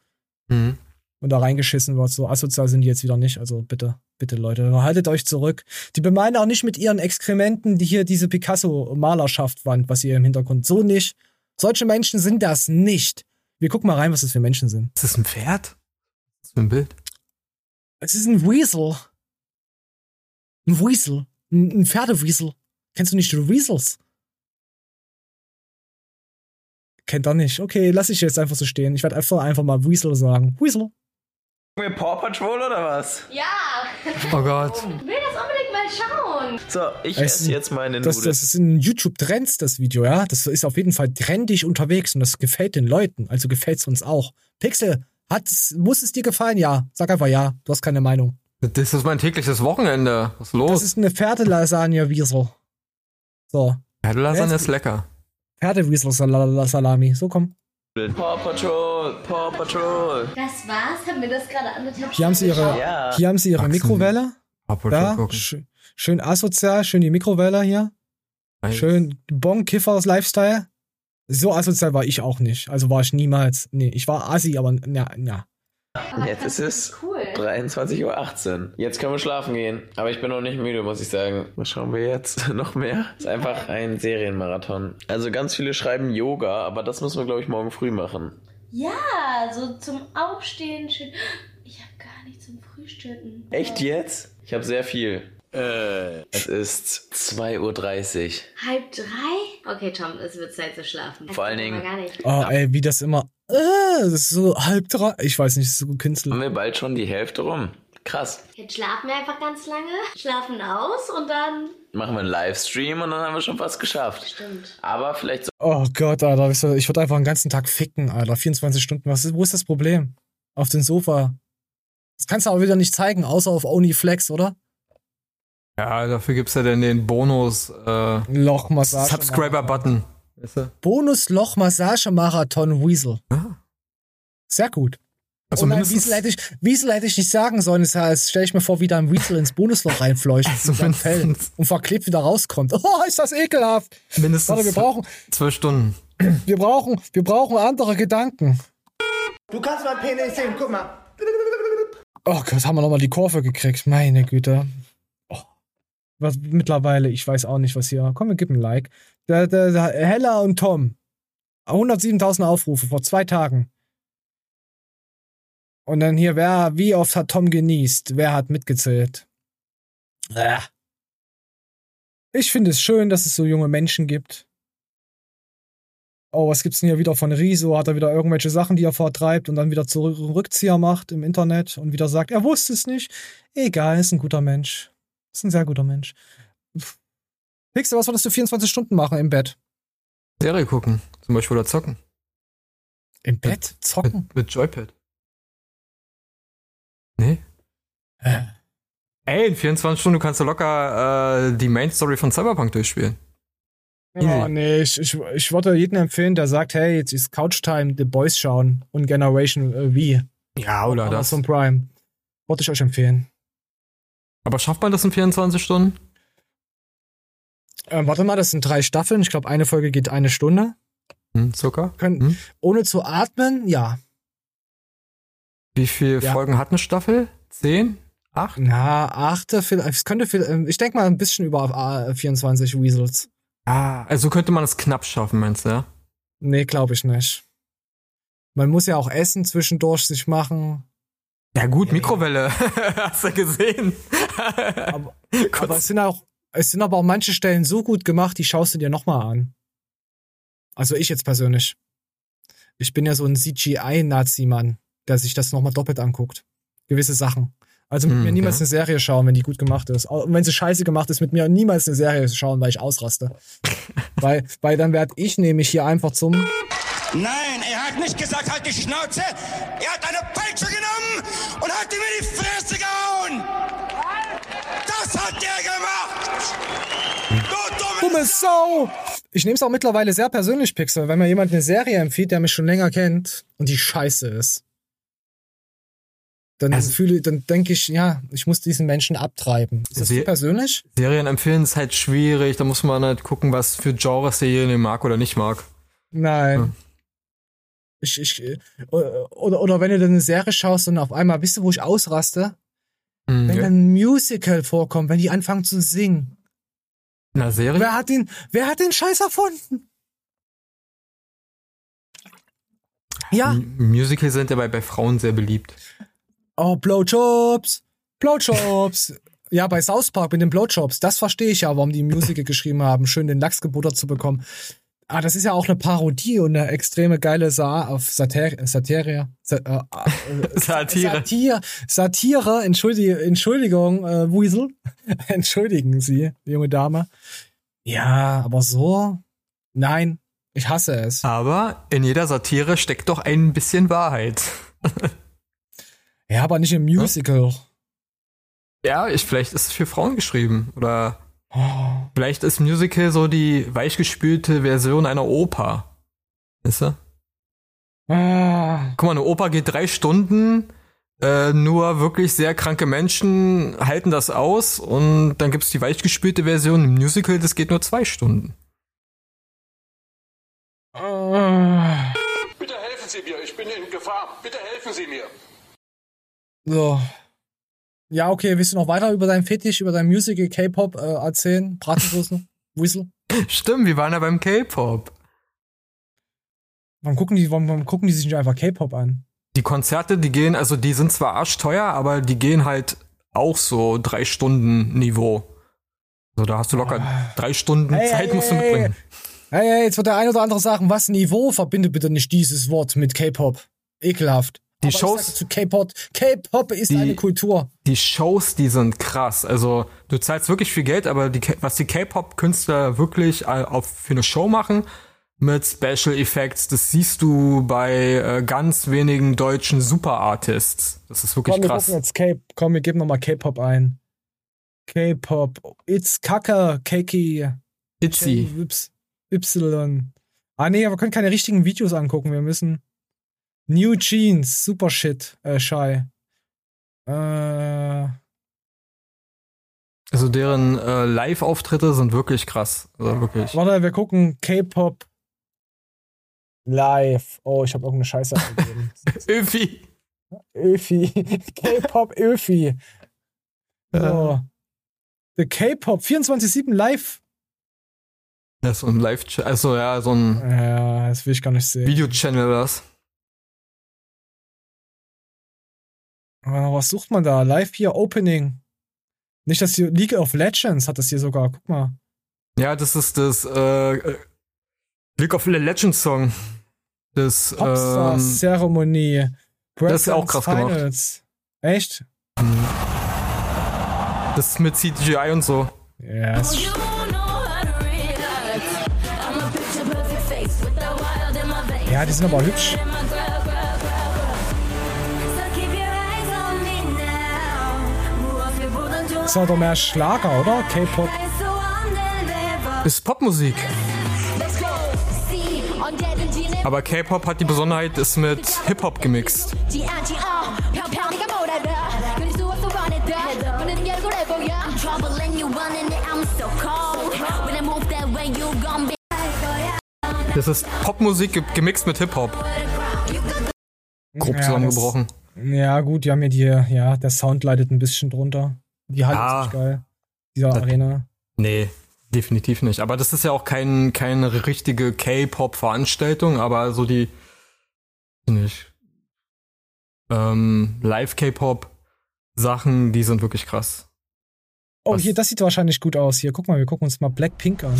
Mhm. und da reingeschissen wird. So asozial sind die jetzt wieder nicht. Also bitte, bitte Leute, haltet euch zurück. Die bemeinen auch nicht mit ihren Exkrementen, die hier diese Picasso-Malerschaft wand, was ihr im Hintergrund. So nicht. Solche Menschen sind das nicht. Wir gucken mal rein, was das für Menschen sind. Ist das ein Pferd? Was ist für ein Bild? Es ist ein Weasel. Ein Weasel. Ein, ein Pferdeweasel. Kennst du nicht die Weasels? Kennt er nicht. Okay, lass ich jetzt einfach so stehen. Ich werde einfach, einfach mal Weasel sagen. Weasel. Wir Paw Patrol oder was? Ja. Oh Gott. Ich will das unbedingt mal schauen. So, ich Es- esse jetzt meine Das, Nudeln. das ist in YouTube-Trends, das Video, ja. Das ist auf jeden Fall trendig unterwegs und das gefällt den Leuten. Also gefällt es uns auch. Pixel, hat es, muss es dir gefallen? Ja. Sag einfach ja. Du hast keine Meinung. Das ist mein tägliches Wochenende. Was ist Das los? ist eine Pferdelasagne-Wiesel. So. Pferdelasagne ist lecker. Pferdewiesel-Salami. So, komm. Paw Patrol, Paw Patrol. Das war's? Haben wir das gerade anderthalb Hier haben sie ihre, Ja. hier haben sie ihre Wachsen. Mikrowelle. Paw Patrol Ja, gucken. sch schön asozial, schön die Mikrowelle hier. Nice. Schön Bon-Kiffers Lifestyle. So asozial war ich auch nicht. Also war ich niemals. Nee, ich war assi, aber ja, ja. Jetzt ist es Cool. 23.18 Uhr. Jetzt können wir schlafen gehen. Aber ich bin noch nicht müde, muss ich sagen. Was schauen wir jetzt? noch mehr? Ist einfach ein Serienmarathon. Also ganz viele schreiben Yoga, aber das müssen wir, glaube ich, morgen früh machen. Ja, so zum Aufstehen schön. Ich habe gar nichts zum Frühstücken. Echt jetzt? Ich habe sehr viel. Äh, es ist 2.30 Uhr. Halb drei? Okay, Tom, es wird Zeit zu schlafen. Vor allen Dingen- Gar nicht. Oh, ey, wie das immer. Äh, das ist so halb drei. Ich weiß nicht, das ist so Haben Künstler. wir bald schon die Hälfte rum. Krass. Jetzt schlafen wir einfach ganz lange, schlafen aus und dann. Machen wir einen Livestream und dann haben wir schon fast geschafft. Stimmt. Aber vielleicht so Oh Gott, Alter. Ich würde einfach den ganzen Tag ficken, Alter. 24 Stunden. Was ist, wo ist das Problem? Auf dem Sofa. Das kannst du aber wieder nicht zeigen, außer auf OnlyFlex, oder? Ja, dafür gibt's ja dann den Bonus äh, Lochmassage. Subscriber-Button. Weißt du? Bonus-Loch-Massage-Marathon Weasel. Ah. Sehr gut. Also oh nein, Wiesel hätte, ich, Wiesel hätte ich nicht sagen sollen. Das heißt, stell ich mir vor, wie da ein Wiesel ins Bonusloch reinfleucht Also und verklebt wieder rauskommt. Oh, ist das ekelhaft. Mindestens Warte, wir brauchen, zwölf Stunden. wir brauchen, wir brauchen andere Gedanken. Du kannst mein Penis sehen, guck mal. Oh Gott, haben wir nochmal die Kurve gekriegt. Meine Güte. Oh. Was, mittlerweile, ich weiß auch nicht, was hier. Komm, wir geben ein Like. Der, der, der Hella und Tom. 107.000 Aufrufe vor zwei Tagen. Und dann hier, wer, wie oft hat Tom genießt? Wer hat mitgezählt? Äh. Ich finde es schön, dass es so junge Menschen gibt. Oh, was gibt's denn hier wieder von Riso? Hat er wieder irgendwelche Sachen, die er vortreibt und dann wieder zurück Rückzieher macht im Internet und wieder sagt, er wusste es nicht. Egal, ist ein guter Mensch. Ist ein sehr guter Mensch. Pixel, was würdest du 24 Stunden machen im Bett? Serie gucken. Zum Beispiel oder zocken. Im Bett? Zocken? Mit, mit Joypad. Nee? Äh. Ey, in 24 Stunden kannst du locker äh, die Main Story von Cyberpunk durchspielen. Oh, nee, ich, ich, ich würde jedem empfehlen, der sagt, hey, jetzt ist Couch Time, The Boys schauen und Generation äh, V. Ja, oder das. Amazon Prime. Würde ich euch empfehlen. Aber schafft man das in 24 Stunden? Ähm, warte mal, das sind drei Staffeln. Ich glaube, eine Folge geht eine Stunde. Hm, Zucker? Können, Hm? Ohne zu atmen, ja. Wie viele Ja. Folgen hat eine Staffel? Zehn? Acht? Na, achte, vielleicht, es könnte viel, ähm, ich denke mal ein bisschen über äh, 24 Weasels. Ah, also könnte man es knapp schaffen, meinst du, ja? Nee, glaube ich nicht. Man muss ja auch Essen zwischendurch sich machen. Ja gut, Mikrowelle. Hast du gesehen? Aber, aber es sind auch, es sind aber auch manche Stellen so gut gemacht, die schaust du dir nochmal an. Also ich jetzt persönlich. Ich bin ja so ein CGI-Nazi-Mann, der sich das nochmal doppelt anguckt. Gewisse Sachen. Also mit Hm, mir niemals ja. eine Serie schauen, wenn die gut gemacht ist. Und wenn sie scheiße gemacht ist, mit mir niemals eine Serie schauen, weil ich ausraste. weil, weil dann werd ich nämlich hier einfach zum Nein, er hat nicht gesagt, halt die Schnauze. Er hat eine Peitsche genommen und hat ihm in die Fresse gehauen. Das hat er gemacht. Du dumme Sau! Ich nehme es auch mittlerweile sehr persönlich, Pixel, wenn mir jemand eine Serie empfiehlt, der mich schon länger kennt und die scheiße ist. Dann fühle, dann denke ich, ja, ich muss diesen Menschen abtreiben. Ist das Se- persönlich? Serien empfehlen ist halt schwierig. Da muss man halt gucken, was für Genres derjenige mag oder nicht mag. Nein. Ich, ich, äh, oder, oder wenn du dann eine Serie schaust und auf einmal, wisst du, wo ich ausraste? Mhm. Wenn dann ein Musical vorkommt, wenn die anfangen zu singen. Na, Serie? Wer hat den, wer hat den Scheiß erfunden? Ja. M- Musicals sind ja bei, bei Frauen sehr beliebt. Oh, Blowjobs. Blowjobs. ja, bei South Park mit den Blowjobs. Das verstehe ich ja, warum die Musical geschrieben haben, schön den Lachs gebuttert zu bekommen. Ah, das ist ja auch eine Parodie und eine extreme geile Sa auf Satir Satire. Sa äh, äh, Satire. Satire. Satire. Entschuldige, Entschuldigung, äh, Weasel. Entschuldigen Sie, junge Dame. Ja, aber so? Nein, ich hasse es. Aber in jeder Satire steckt doch ein bisschen Wahrheit. Ja, aber nicht im Musical. Ja, ich, vielleicht ist es für Frauen geschrieben. Oder. Vielleicht ist Musical so die weichgespülte Version einer Oper. Weißt du? Ah. Guck mal, eine Oper geht drei Stunden. Äh, nur wirklich sehr kranke Menschen halten das aus und dann gibt's die weichgespülte Version im Musical, das geht nur zwei Stunden. Ah. Bitte helfen Sie mir, ich bin in Gefahr. Bitte helfen Sie mir. So. Ja, okay, willst du noch weiter über deinen Fetisch, über dein Musical K-Pop äh, erzählen? Bratwurst, Whistle? Stimmt, wir waren ja beim K-Pop. Warum gucken die, warum, warum gucken die sich nicht einfach K-Pop an? Die Konzerte, die gehen, also die sind zwar arschteuer, aber die gehen halt auch so drei Stunden Niveau. Also da hast du locker drei Stunden Hey, Zeit hey, musst du mitbringen. Hey, hey, jetzt wird der ein oder andere sagen, was Niveau? Verbinde bitte nicht dieses Wort mit K-Pop. Ekelhaft. Die Aber Shows- zu K-Pop, K-Pop ist eine Kultur. Die Shows, die sind krass. Also du zahlst wirklich viel Geld, aber die, was die K-Pop-Künstler wirklich äh, auf, für eine Show machen mit Special Effects, das siehst du bei äh, ganz wenigen deutschen Super-Artists. Das ist wirklich Komm, wir krass. gucken jetzt K Komm, wir geben nochmal K-Pop ein. K-Pop. It's Kacke, Keki. Itzy. Y. Y. Ah, nee, wir können keine richtigen Videos angucken. Wir müssen. New Jeans, super shit, äh, Shy. Äh, Also deren äh, Live-Auftritte sind wirklich krass. Also wirklich. warte, wir gucken K-Pop live. Oh, ich habe irgendeine Scheiße eingegeben. Öfi. Öfi. K-Pop Öfi. So. The K-Pop 24-7 live. Das ist so ein Live, also ja, so ein Ja, das will ich gar nicht sehen. Video-Channel das. Was sucht man da? Live hier Opening. Nicht das hier League of Legends hat das hier sogar. Guck mal. Ja, das ist das äh, äh, League of Legends Song. Das, Popstar ähm, Zeremonie. das ist auch krass gemacht. Finals. Echt? das ist mit CGI und so. Ja, ist ja, die sind aber hübsch. Das ist doch mehr Schlager, oder? K-Pop. Ist Popmusik. Aber K-Pop hat die Besonderheit, ist mit Hip-Hop gemixt. Das ist Popmusik ge- gemixt mit Hip-Hop. Grob Ja, zusammengebrochen. Das, ja, gut, die haben mir die, ja, der Sound leidet ein bisschen drunter. Die Halle Ja. ist nicht geil. Dieser Das- Arena. Nee, definitiv nicht. Aber das ist ja auch kein, keine richtige K-Pop-Veranstaltung, aber so die nicht, ähm, Live-K-Pop-Sachen, die sind wirklich krass. Oh, Was? hier, das sieht wahrscheinlich gut aus. Hier, guck mal, wir gucken uns mal Blackpink an.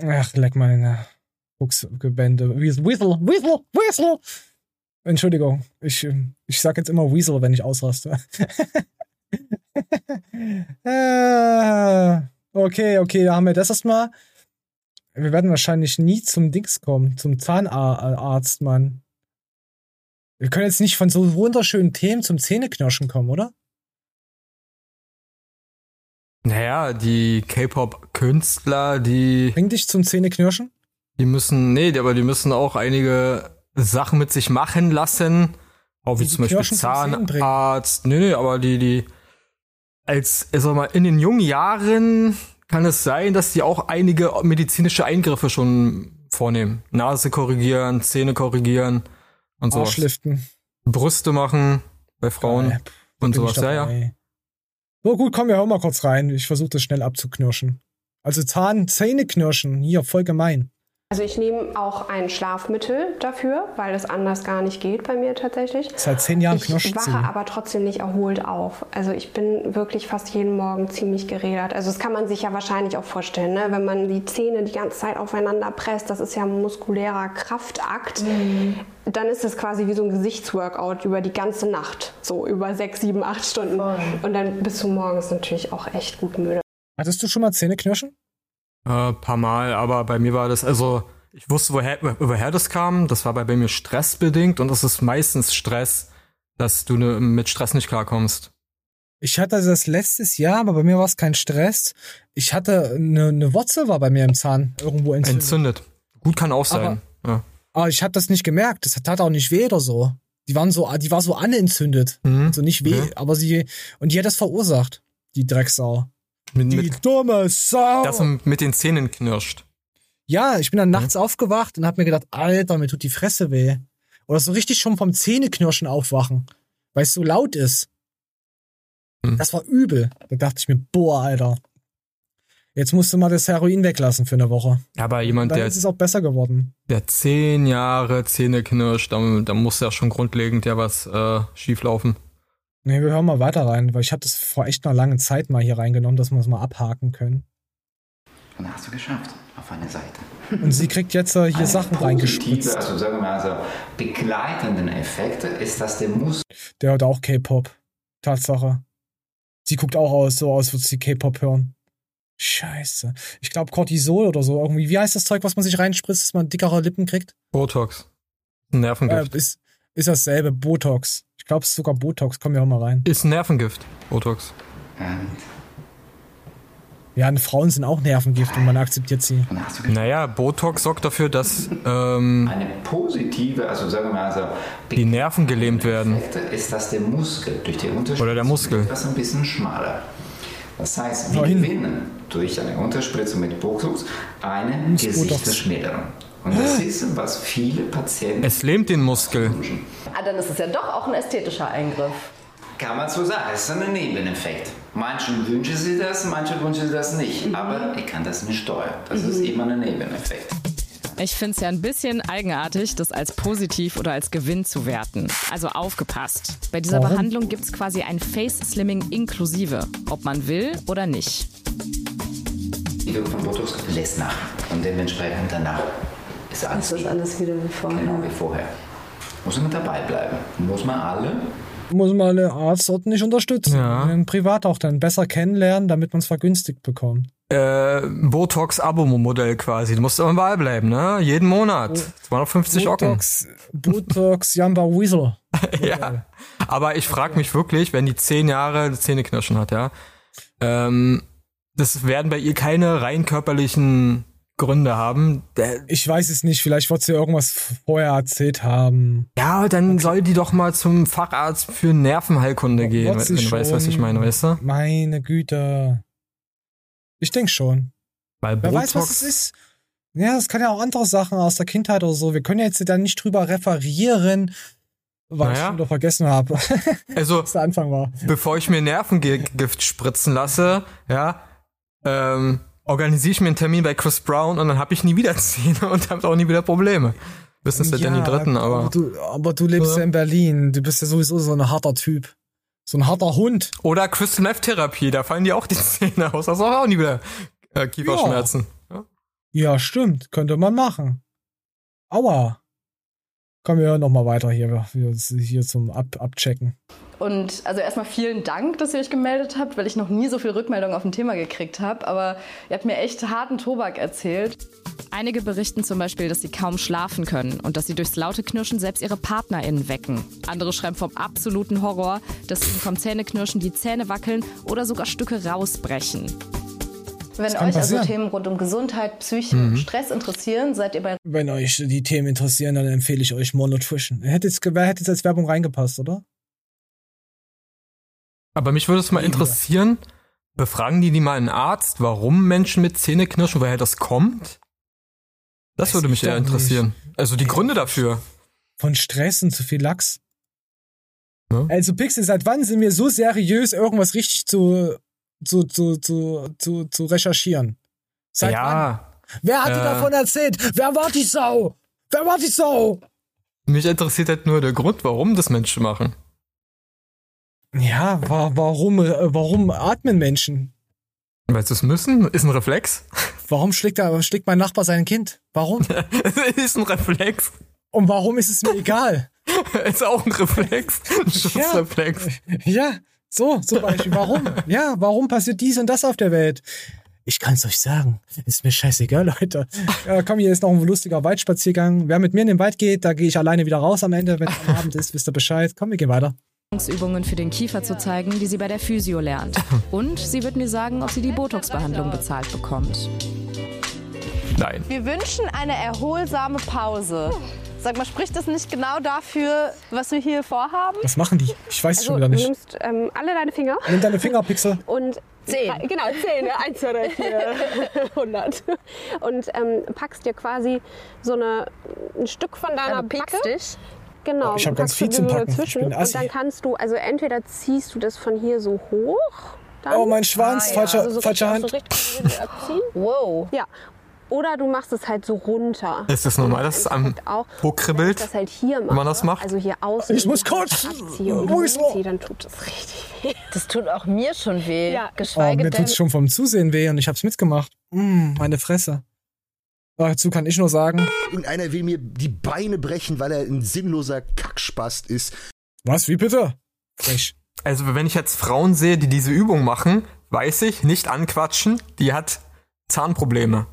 Ach, leck meine Fuchsgebände. Weasel, Weasel, Weasel. Entschuldigung, ich, ähm, ich sag jetzt immer Weasel, wenn ich ausraste. Ah, okay, okay, da haben wir das erstmal. Wir werden wahrscheinlich nie zum Dings kommen, zum Zahnarzt, Mann. Wir können jetzt nicht von so wunderschönen Themen zum Zähneknirschen kommen, oder? Naja, die K-Pop-Künstler, die. Bring dich zum Zähneknirschen? Die müssen, nee, aber die müssen auch einige Sachen mit sich machen lassen. Auch wie Die zum Beispiel. Zahnarzt. Nee, nee, aber die, die als, also mal, in den jungen Jahren kann es sein, dass die auch einige medizinische Eingriffe schon vornehmen. Nase korrigieren, Zähne korrigieren und sowas. Arschliften. Brüste machen bei Frauen Geil. und Bin sowas. Ja, ja. So gut, komm, wir hören mal kurz rein. Ich versuche das schnell abzuknirschen. Also Zahn, Zähne knirschen, hier, voll gemein. Also ich nehme auch ein Schlafmittel dafür, weil es anders gar nicht geht bei mir tatsächlich. Seit zehn Jahren Ich knirscht wache sie. aber trotzdem nicht erholt auf. Also ich bin wirklich fast jeden Morgen ziemlich gerädert. Also das kann man sich ja wahrscheinlich auch vorstellen, ne? wenn man die Zähne die ganze Zeit aufeinander presst. Das ist ja ein muskulärer Kraftakt. Dann ist es quasi wie so ein Gesichtsworkout über die ganze Nacht. So über sechs, sieben, acht Stunden. Und dann bist du morgens natürlich auch echt gut müde. Hattest du schon mal Zähne knirschen? Äh, paar Mal, aber bei mir war das, also ich wusste, woher, woher das kam. Das war bei mir stressbedingt und es ist meistens Stress, dass du ne, mit Stress nicht klarkommst. Ich hatte das letztes Jahr, aber bei mir war es kein Stress. Ich hatte eine, eine Wurzel war bei mir im Zahn irgendwo entzündet. Entzündet. Gut kann auch sein. ja. Aber ich habe das nicht gemerkt. Das tat auch nicht weh oder so. Die waren so, die war so anentzündet. Mhm. Also nicht weh, Mhm. aber sie und die hat das verursacht. Die Drecksau. Mit, Die mit, dumme Sau. dass man mit den Zähnen knirscht. Ja, ich bin dann nachts aufgewacht und hab mir gedacht, Alter, mir tut die Fresse weh. Oder so richtig schon vom Zähneknirschen aufwachen, weil es so laut ist. Hm. Das war übel. Da dachte ich mir, boah, Alter. Jetzt musst du mal das Heroin weglassen für eine Woche. Aber jemand, Dann der, ist es auch besser geworden. der zehn Jahre Zähne knirscht, da, da muss ja schon grundlegend ja was äh, schieflaufen. Nee, wir hören mal weiter rein, weil ich habe das vor echt einer langen Zeit mal hier reingenommen, dass wir es mal abhaken können. Und dann hast du geschafft, auf eine Seite. Und sie kriegt jetzt äh, hier Eine Sachen reingespritzt. Also sagen wir mal so, begleitenden Effekte ist, dass der Muskel Der hört auch K-Pop. Tatsache. Sie guckt auch aus, so aus, würde sie K-Pop hören. Scheiße. Ich glaube Cortisol oder so irgendwie. Wie heißt das Zeug, was man sich reinspritzt, dass man dickere Lippen kriegt? Botox. Ein Äh, Nervengift. ist, ist dasselbe. Botox. Ich glaube, es ist sogar Botox. Komm, wir mal rein. ist ein Nervengift. Botox. Ja, und Frauen sind auch Nervengift und man akzeptiert sie. Naja, Botox sorgt dafür, dass ähm, eine positive, also sagen wir mal so, die Nerven gelähmt werden. Ist, dass der Muskel durch die Unterspritzung Oder der Muskel. etwas ein bisschen schmaler. Das heißt, wir gewinnen durch eine Unterspritzung mit Botox eine Gesichtsschmälerung. Und das ist, was viele Patienten Es lähmt den Muskel. Ah, dann ist es ja doch auch ein ästhetischer Eingriff. Kann man so sagen, es ist ein Nebeneffekt. Manchen wünschen sie das, manche wünschen sie das nicht. Aber ich kann das nicht steuern. Das ist immer ein Nebeneffekt. Ich finde es ja ein bisschen eigenartig, das als positiv oder als Gewinn zu werten. Also aufgepasst. Bei dieser Warum? Behandlung gibt es quasi ein Face Slimming inklusive, ob man will oder nicht. Die Wirkung von Botox lässt nach. Und dementsprechend danach ist alles, Das ist alles wieder wie vorher. genau wie vorher. Muss man dabei bleiben. Muss man alle Muss man eine Arzt nicht unterstützen. Ja. Privat auch dann besser kennenlernen, damit man es vergünstigt bekommt. Äh, Botox-Abo-Modell quasi. Du musst immer bei bleiben, ne? Jeden Monat. 250 Ocken. Botox, Botox, Jamba Weasel. ja. Aber ich frage mich wirklich, wenn die zehn Jahre Zähneknirschen hat, ja, ähm, das werden bei ihr keine rein körperlichen Gründe haben. Der, Ich weiß es nicht, vielleicht wird sie irgendwas vorher erzählt haben. ja, dann soll die doch mal zum Facharzt für Nervenheilkunde gehen, Wird wenn du weißt, was ich meine, weißt du? Meine Güte. Ich denke schon. Weil Wer Botox, weiß, was es ist. Ja, es kann ja auch andere Sachen aus der Kindheit oder so. Wir können ja jetzt da nicht drüber referieren, weil ich Naja. schon wieder vergessen habe, also was der Anfang war. bevor ich mir Nervengift spritzen lasse, ja, ähm, organisiere ich mir einen Termin bei Chris Brown und dann habe ich nie wieder Zähne und habe auch nie wieder Probleme. Bis ist ja dann die dritten, aber. du, aber du lebst ja. Ja. in Berlin. Du bist ja sowieso so ein harter Typ. So ein harter Hund. Oder Crystal Meth Therapie, da fallen dir auch die Zähne aus. Das ist auch nie wieder äh, Kieferschmerzen. Ja. Ja, stimmt. Könnte man machen. Aua. Kommen wir noch mal weiter hier, hier, hier zum Ab Abchecken. Und also erstmal vielen Dank, dass ihr euch gemeldet habt, weil ich noch nie so viel Rückmeldung auf ein Thema gekriegt habe. Aber ihr habt mir echt harten Tobak erzählt. Einige berichten zum Beispiel, dass sie kaum schlafen können und dass sie durchs laute Knirschen selbst ihre PartnerInnen wecken. Andere schreiben vom absoluten Horror, dass ihnen vom Zähneknirschen die Zähne wackeln oder sogar Stücke rausbrechen. Wenn euch also passieren. Themen rund um Gesundheit, Psyche Mhm. und Stress interessieren, seid ihr bei Wenn euch die Themen interessieren, dann empfehle ich euch More Nutrition. Hätte jetzt, wer hätte jetzt als Werbung reingepasst, oder? Aber mich würde es mal interessieren, befragen die die mal einen Arzt, warum Menschen mit Zähneknirschen, woher das kommt? Das Weiß würde mich ich eher doch nicht. interessieren. Also die Gründe dafür. Von Stress und zu viel Lachs. Also Pixel, seit wann sind wir so seriös, irgendwas richtig zu, zu, zu, zu, zu, zu recherchieren? Seit wann? ja. Wer hat dir Äh. davon erzählt? Wer war die Sau? Wer war die Sau? Mich interessiert halt nur der Grund, warum das Menschen machen. Ja, wa warum, äh, warum atmen Menschen? Weil sie es müssen? Ist ein Reflex? Warum schlägt, er, schlägt mein Nachbar sein Kind? Warum? ist ein Reflex. Und warum ist es mir egal? ist auch ein Reflex. Ein Schutzreflex. Ja, so, zum Beispiel. Warum? Ja, warum passiert dies und das auf der Welt? Ich kann's euch sagen. Ist mir scheißegal, Leute. Ja, komm, hier ist noch ein lustiger Waldspaziergang. Wer mit mir in den Wald geht, da gehe ich alleine wieder raus am Ende. Wenn es am Abend ist, wisst ihr Bescheid. Komm, wir gehen weiter. Übungen für den Kiefer zu zeigen, die sie bei der Physio lernt. Und sie wird mir sagen, ob sie die Botox-Behandlung bezahlt bekommt. Nein. Wir wünschen eine erholsame Pause. Sag mal, spricht das nicht genau dafür, was wir hier vorhaben? Was machen die? Ich weiß es schon wieder du nicht. nimmst ähm, alle deine Finger Nimm deine Fingerpixel. und Zehn. Genau, zehn. Eins, zwei, drei, vier, hundert. Und ähm, packst dir quasi so eine, ein Stück von deiner Also Backe. dich? Genau. Oh, ich hab ganz viel zum so Packen. Ich bin Und assi. dann kannst du, also entweder ziehst du das von hier so hoch. Dann, Oh, mein Schwanz, falscher- also so falsche richtig- Hand. So richtig abziehen. Wow. Ja. Oder du machst es halt so runter. Ist das normal, dass es am auch, hochkribbelt? das halt hier Wenn man das macht? Also hier außen. Ich muss. Abziehe und Wo ist umziehe, dann tut das richtig weh. Das tut auch mir schon weh. Ja. Oh, Geschweige mir denn. tut's schon vom Zusehen weh und ich hab's mitgemacht. Mm, meine Fresse. Dazu kann ich nur sagen. Irgendeiner will mir die Beine brechen, weil er ein sinnloser Kackspast ist. Was? Wie bitte? Frech. Also wenn ich jetzt Frauen sehe, die diese Übung machen, weiß ich, nicht anquatschen, die hat Zahnprobleme.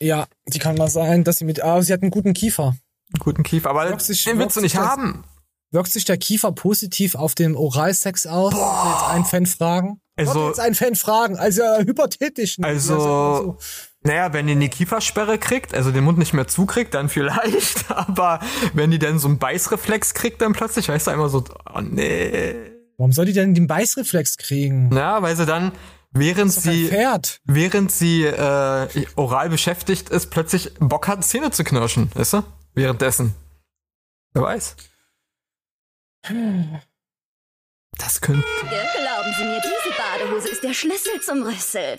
Ja, die kann mal sein, dass sie mit. Ah, sie hat einen guten Kiefer. Guten Kiefer, aber Wirkt sich- den willst du nicht das- haben. Wirkt sich der Kiefer positiv auf den Oralsex aus? Boah. Jetzt ein Fan fragen. Also- Also, jetzt ein Fan fragen. Also hypothetisch. Mal Also, naja, wenn die eine Kiefersperre kriegt, also den Mund nicht mehr zukriegt, dann vielleicht. Aber wenn die dann so einen Beißreflex kriegt, dann plötzlich, weißt du, einmal so, oh nee. Warum soll die denn den Beißreflex kriegen? Ja, weil sie dann, während sie, Pferd. während sie äh, oral beschäftigt ist, plötzlich Bock hat, Zähne zu knirschen, weißt du? Währenddessen. Wer weiß. Das könnte. Glauben Sie mir, diese Badehose ist der Schlüssel zum Rüssel.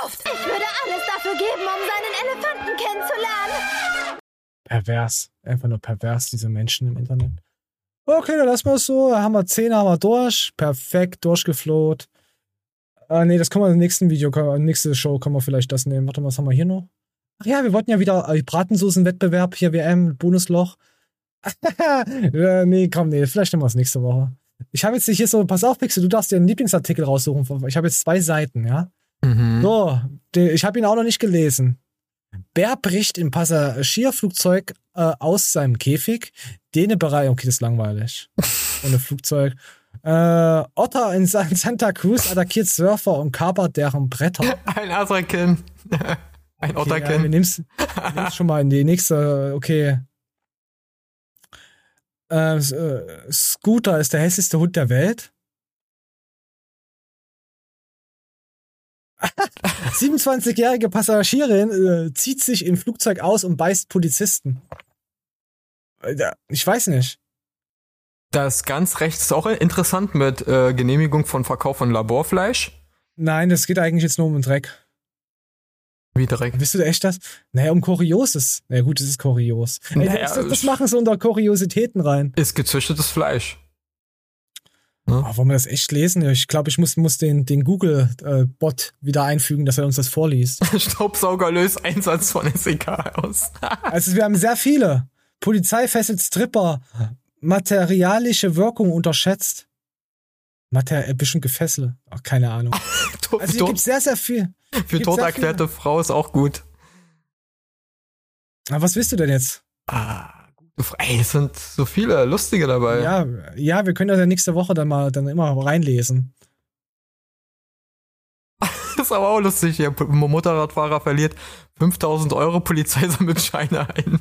Gekauft! Ich würde alles dafür geben, um seinen Elefanten kennenzulernen. Pervers. Einfach nur pervers, diese Menschen im Internet. Okay, dann lassen wir es so. Haben wir 10, haben wir durch. Perfekt, durchgefloht. Äh, nee, das können wir im nächsten Video, können nächste Show können wir vielleicht das nehmen. Warte mal, was haben wir hier noch? Ach ja, wir wollten ja wieder äh, Bratensoßen-Wettbewerb, hier WM, Bonusloch. äh, nee, komm, nee, vielleicht nehmen wir es nächste Woche. Ich habe jetzt hier so, pass auf, Pixel, du darfst dir einen Lieblingsartikel raussuchen. Ich habe jetzt zwei Seiten, ja? Mhm. So, ich habe ihn auch noch nicht gelesen. Bär bricht im Passagierflugzeug äh, aus seinem Käfig. Dänebereich, okay, das ist langweilig. Ohne Flugzeug. Äh, Otter in San- Santa Cruz attackiert Surfer und kapert deren Bretter. Ein Asakin. Ein Okay, ja, wir Otterkin. nehmen's, wir nehmen's schon mal in die nächste, okay. Äh, äh, Scooter ist der hässlichste Hund der Welt. 27-jährige Passagierin äh, zieht sich im Flugzeug aus und beißt Polizisten. Ich weiß nicht. Das ganz rechts ist auch interessant mit äh, Genehmigung von Verkauf von Laborfleisch. Nein, das geht eigentlich jetzt nur um den Dreck. Wie Dreck? Wisst du echt das? Naja, um Kurioses. Na naja, gut, es ist kurios. Ey, Naja, das, das ich- machen sie unter Kuriositäten rein. Ist gezüchtetes Fleisch. Oh, wollen wir das echt lesen? Ich glaube, ich muss, muss den, den Google-Bot wieder einfügen, dass er uns das vorliest. Staubsauger löst Einsatz von SEK aus. Also wir haben sehr viele. Polizei fesselt Stripper. Materialische Wirkung unterschätzt. Mater ein bisschen Gefessel. Ach, keine Ahnung. Also hier gibt sehr, sehr viel. Für tot erklärte Frau ist auch gut. Aber was willst du denn jetzt? Ah. Ey, es sind so viele lustige dabei. Ja, ja, wir können das ja nächste Woche dann mal dann immer reinlesen. Das ist aber auch lustig. Der Motorradfahrer verliert 5000 Euro, Polizei sammelt Scheine ein.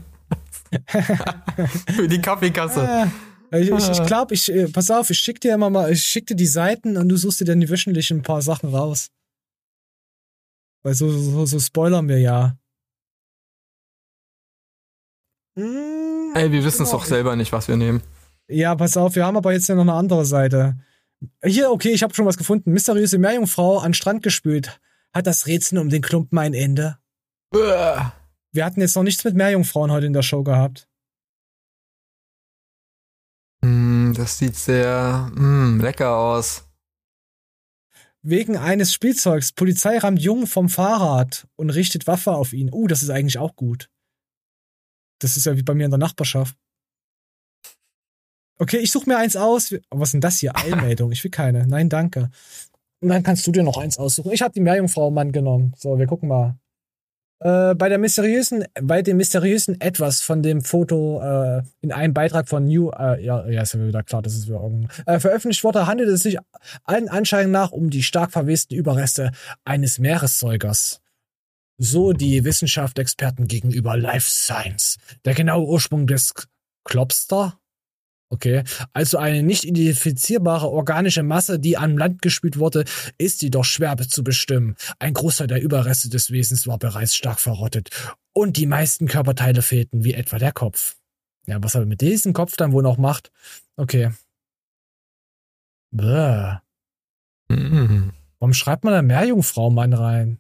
Für die Kaffeekasse. Äh, Ich, ich, ich glaube, ich, äh, pass auf, ich schick dir immer mal, ich schick dir die Seiten und du suchst dir dann die wöchentlich ein paar Sachen raus. Weil so, so, so spoilern wir ja. Hm, Ey, wir wissen es genau. doch selber nicht, was wir nehmen. Ja, pass auf, wir haben aber jetzt ja noch eine andere Seite. Hier, okay, ich habe schon was gefunden. Mysteriöse Meerjungfrau an Strand gespült. Hat das Rätsel um den Klumpen ein Ende? Uah. Wir hatten jetzt noch nichts mit Meerjungfrauen heute in der Show gehabt. Hm, das sieht sehr hm, lecker aus. Wegen eines Spielzeugs. Polizei rammt Jungen vom Fahrrad und richtet Waffe auf ihn. Uh, das ist eigentlich auch gut. Das ist ja wie bei mir in der Nachbarschaft. Okay, ich suche mir eins aus. Was ist denn das hier? Eilmeldung. Ich will keine. Nein, danke. Und dann kannst du dir noch eins aussuchen. Ich habe die Meerjungfrau Mann genommen. So, wir gucken mal. Äh, bei der mysteriösen, bei dem mysteriösen Etwas von dem Foto äh, in einem Beitrag von New, äh, ja, ja, ist ja wieder klar, das ist wieder irgend, äh, veröffentlicht wurde, handelt es sich allen Anscheinen nach um die stark verwesten Überreste eines Meeressäugers. So die Wissenschaftsexperten gegenüber Life Science. Der genaue Ursprung des Klopster? Okay, also eine nicht identifizierbare organische Masse, die an Land gespült wurde, ist jedoch schwer zu bestimmen. Ein Großteil der Überreste des Wesens war bereits stark verrottet und die meisten Körperteile fehlten, wie etwa der Kopf. Ja, was er mit diesem Kopf dann wohl noch macht? Okay. Bäh. Mhm. Warum schreibt man da Meerjungfrau Mann rein?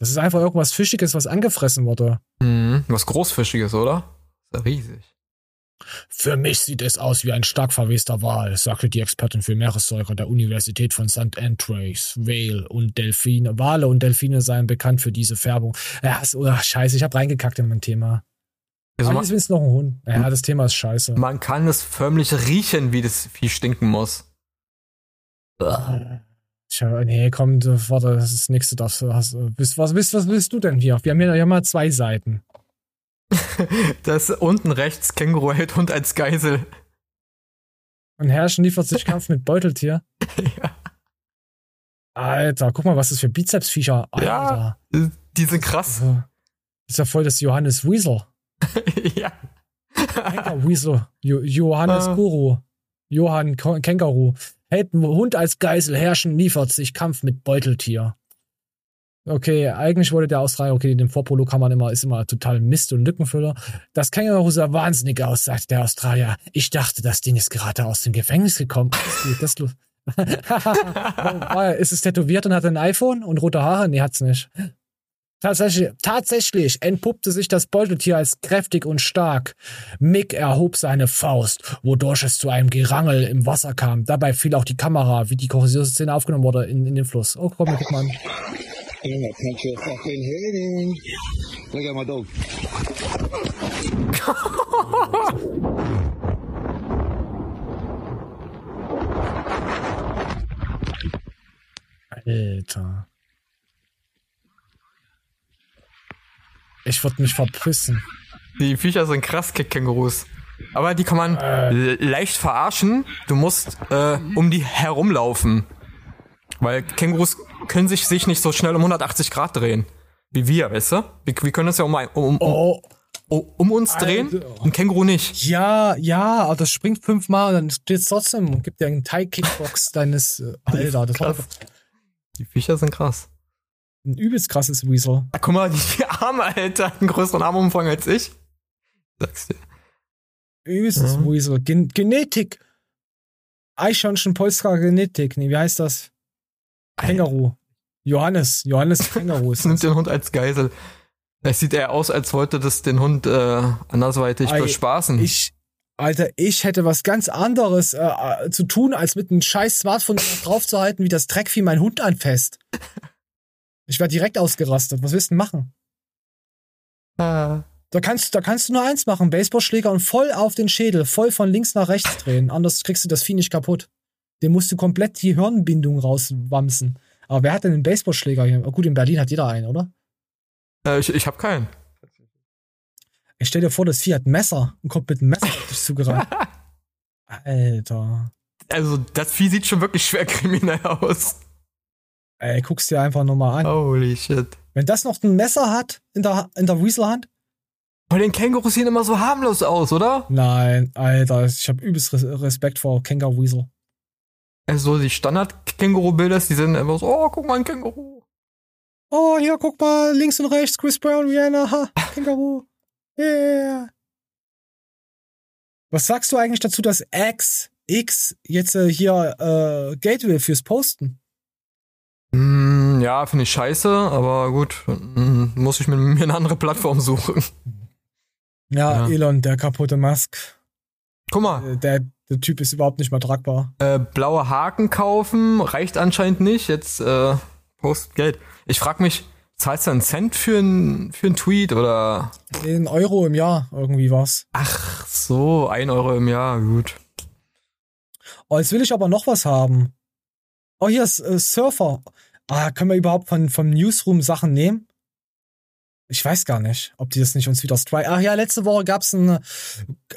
Das ist einfach irgendwas Fischiges, was angefressen wurde. Mhm. Was Großfischiges, oder? Ist ja riesig. Für mich sieht es aus wie ein stark verwester Wal, sagte die Expertin für Meeressäuger der Universität von St. Andrews. Wale und Delfine, Wale und Delfine seien bekannt für diese Färbung. Ja, ist, oh, scheiße, ich habe reingekackt in mein Thema. Also Also, ist noch ein Hund. Ja, das Thema ist scheiße. Man kann es förmlich riechen, wie das Vieh stinken muss. Ich hab, nee, komm, warte, das ist das nächste. Das, hast, was, was, was, was willst du denn hier? Wir haben hier ja mal zwei Seiten. Das unten rechts, Känguru hält Hund als Geisel. Und Herrschen liefert sich Kampf mit Beuteltier. Alter, guck mal, was das für Bizepsviecher. Alter. Ja, die sind krass. Das ist ja voll das Johannes Weasel. ja. Henker Weasel. Jo Johannes Ah. Guru. Johann Känguru. Hält einen Hund als Geisel, Herrschen liefert sich Kampf mit Beuteltier. Okay, eigentlich wollte der Australier, okay, den Vorpolo kann man immer, ist immer total Mist und Lückenfüller. Das Känguru sah wahnsinnig aus, sagte der Australier. Ich dachte, das Ding ist gerade aus dem Gefängnis gekommen. Das lu- War er- ist es tätowiert und hat ein iPhone und rote Haare? Nee, hat's nicht. Tatsächlich, tatsächlich entpuppte sich das Beuteltier als kräftig und stark. Mick erhob seine Faust, wodurch es zu einem Gerangel im Wasser kam. Dabei fiel auch die Kamera, wie die kuriose Szene aufgenommen wurde, in, in den Fluss. Oh, komm, guck mal an. Alter. Ich würde mich verpissen. Die Viecher sind krass, Kängurus. Aber die kann man Äh. le- leicht verarschen. Du musst äh, um die herumlaufen. Weil Kängurus können sich, sich nicht so schnell um 180 Grad drehen. Wie wir, weißt du? Wir, wir können uns ja um, um, um, um, um uns drehen. Alter. Ein Känguru nicht. Ja, ja, aber das springt fünfmal und dann steht es trotzdem und gibt dir einen Thai-Kickbox deines. Äh, Alter, das war Krass. Die Viecher sind krass. Ein übelst krasses Weasel. Ah, guck mal, die Arme, Alter, hat einen größeren Armumfang als ich. Sag's dir. Übelstes Ja. Weasel. Gen Genetik. Eichhörnchen Polska Genetik. Nee, wie heißt das? Känguru. Johannes. Johannes Känguru ist nimmt den Hund als Geisel. Es sieht eher aus, als wollte das den Hund äh, andersweitig Ei, bespaßen. Ich, Alter, ich hätte was ganz anderes äh, äh, zu tun, als mit einem scheiß Smartphone draufzuhalten, wie das Dreckvieh mein Hund anfasst. Ich war direkt ausgerastet. Was willst du denn machen? Ah. Da kannst, da kannst du nur eins machen: Baseballschläger und voll auf den Schädel, voll von links nach rechts drehen. Anders kriegst du das Vieh nicht kaputt. Dem musst du komplett die Hirnbindung rauswamsen. Aber wer hat denn einen Baseballschläger hier? Oh, gut, in Berlin hat jeder einen, oder? Äh, ich, ich hab keinen. Ich stell dir vor, das Vieh hat ein Messer und kommt mit einem Messer auf dich zugerannt. Alter. Also, das Vieh sieht schon wirklich schwer kriminell aus. Ey, guck's dir einfach nur mal an. Holy shit. Wenn das noch ein Messer hat in der, in der Weaselhand, Bei den Kängurus sehen immer so harmlos aus, oder? Nein, Alter, ich habe übelst Res- Respekt vor Kangaroo Weasel. Also die Standard-Känguru-Bilder, die sind immer so, oh, guck mal, ein Känguru. Oh, hier, guck mal, links und rechts, Chris Brown, Rihanna, ha, Känguru. Yeah. Was sagst du eigentlich dazu, dass X, X jetzt äh, hier äh, Geld will fürs Posten? Hm, ja, finde ich scheiße, aber gut, hm, muss ich mir, mir eine andere Plattform suchen. Ja, Ja. Elon, der kaputte Musk. Guck mal. Äh, Der, der Typ ist überhaupt nicht mehr tragbar. Äh, blaue Haken kaufen reicht anscheinend nicht. Jetzt äh, post Geld. Ich frag mich, zahlst du einen Cent für einen für einen Tweet oder? Ein Euro im Jahr irgendwie was. Ach so, ein Euro im Jahr, gut. Oh, jetzt will ich aber noch was haben. Oh, hier ist äh, Surfer. Ah, können wir überhaupt von, vom Newsroom Sachen nehmen? Ich weiß gar nicht, ob die das nicht uns wieder strike. Ach ja, letzte Woche gab's ein, äh,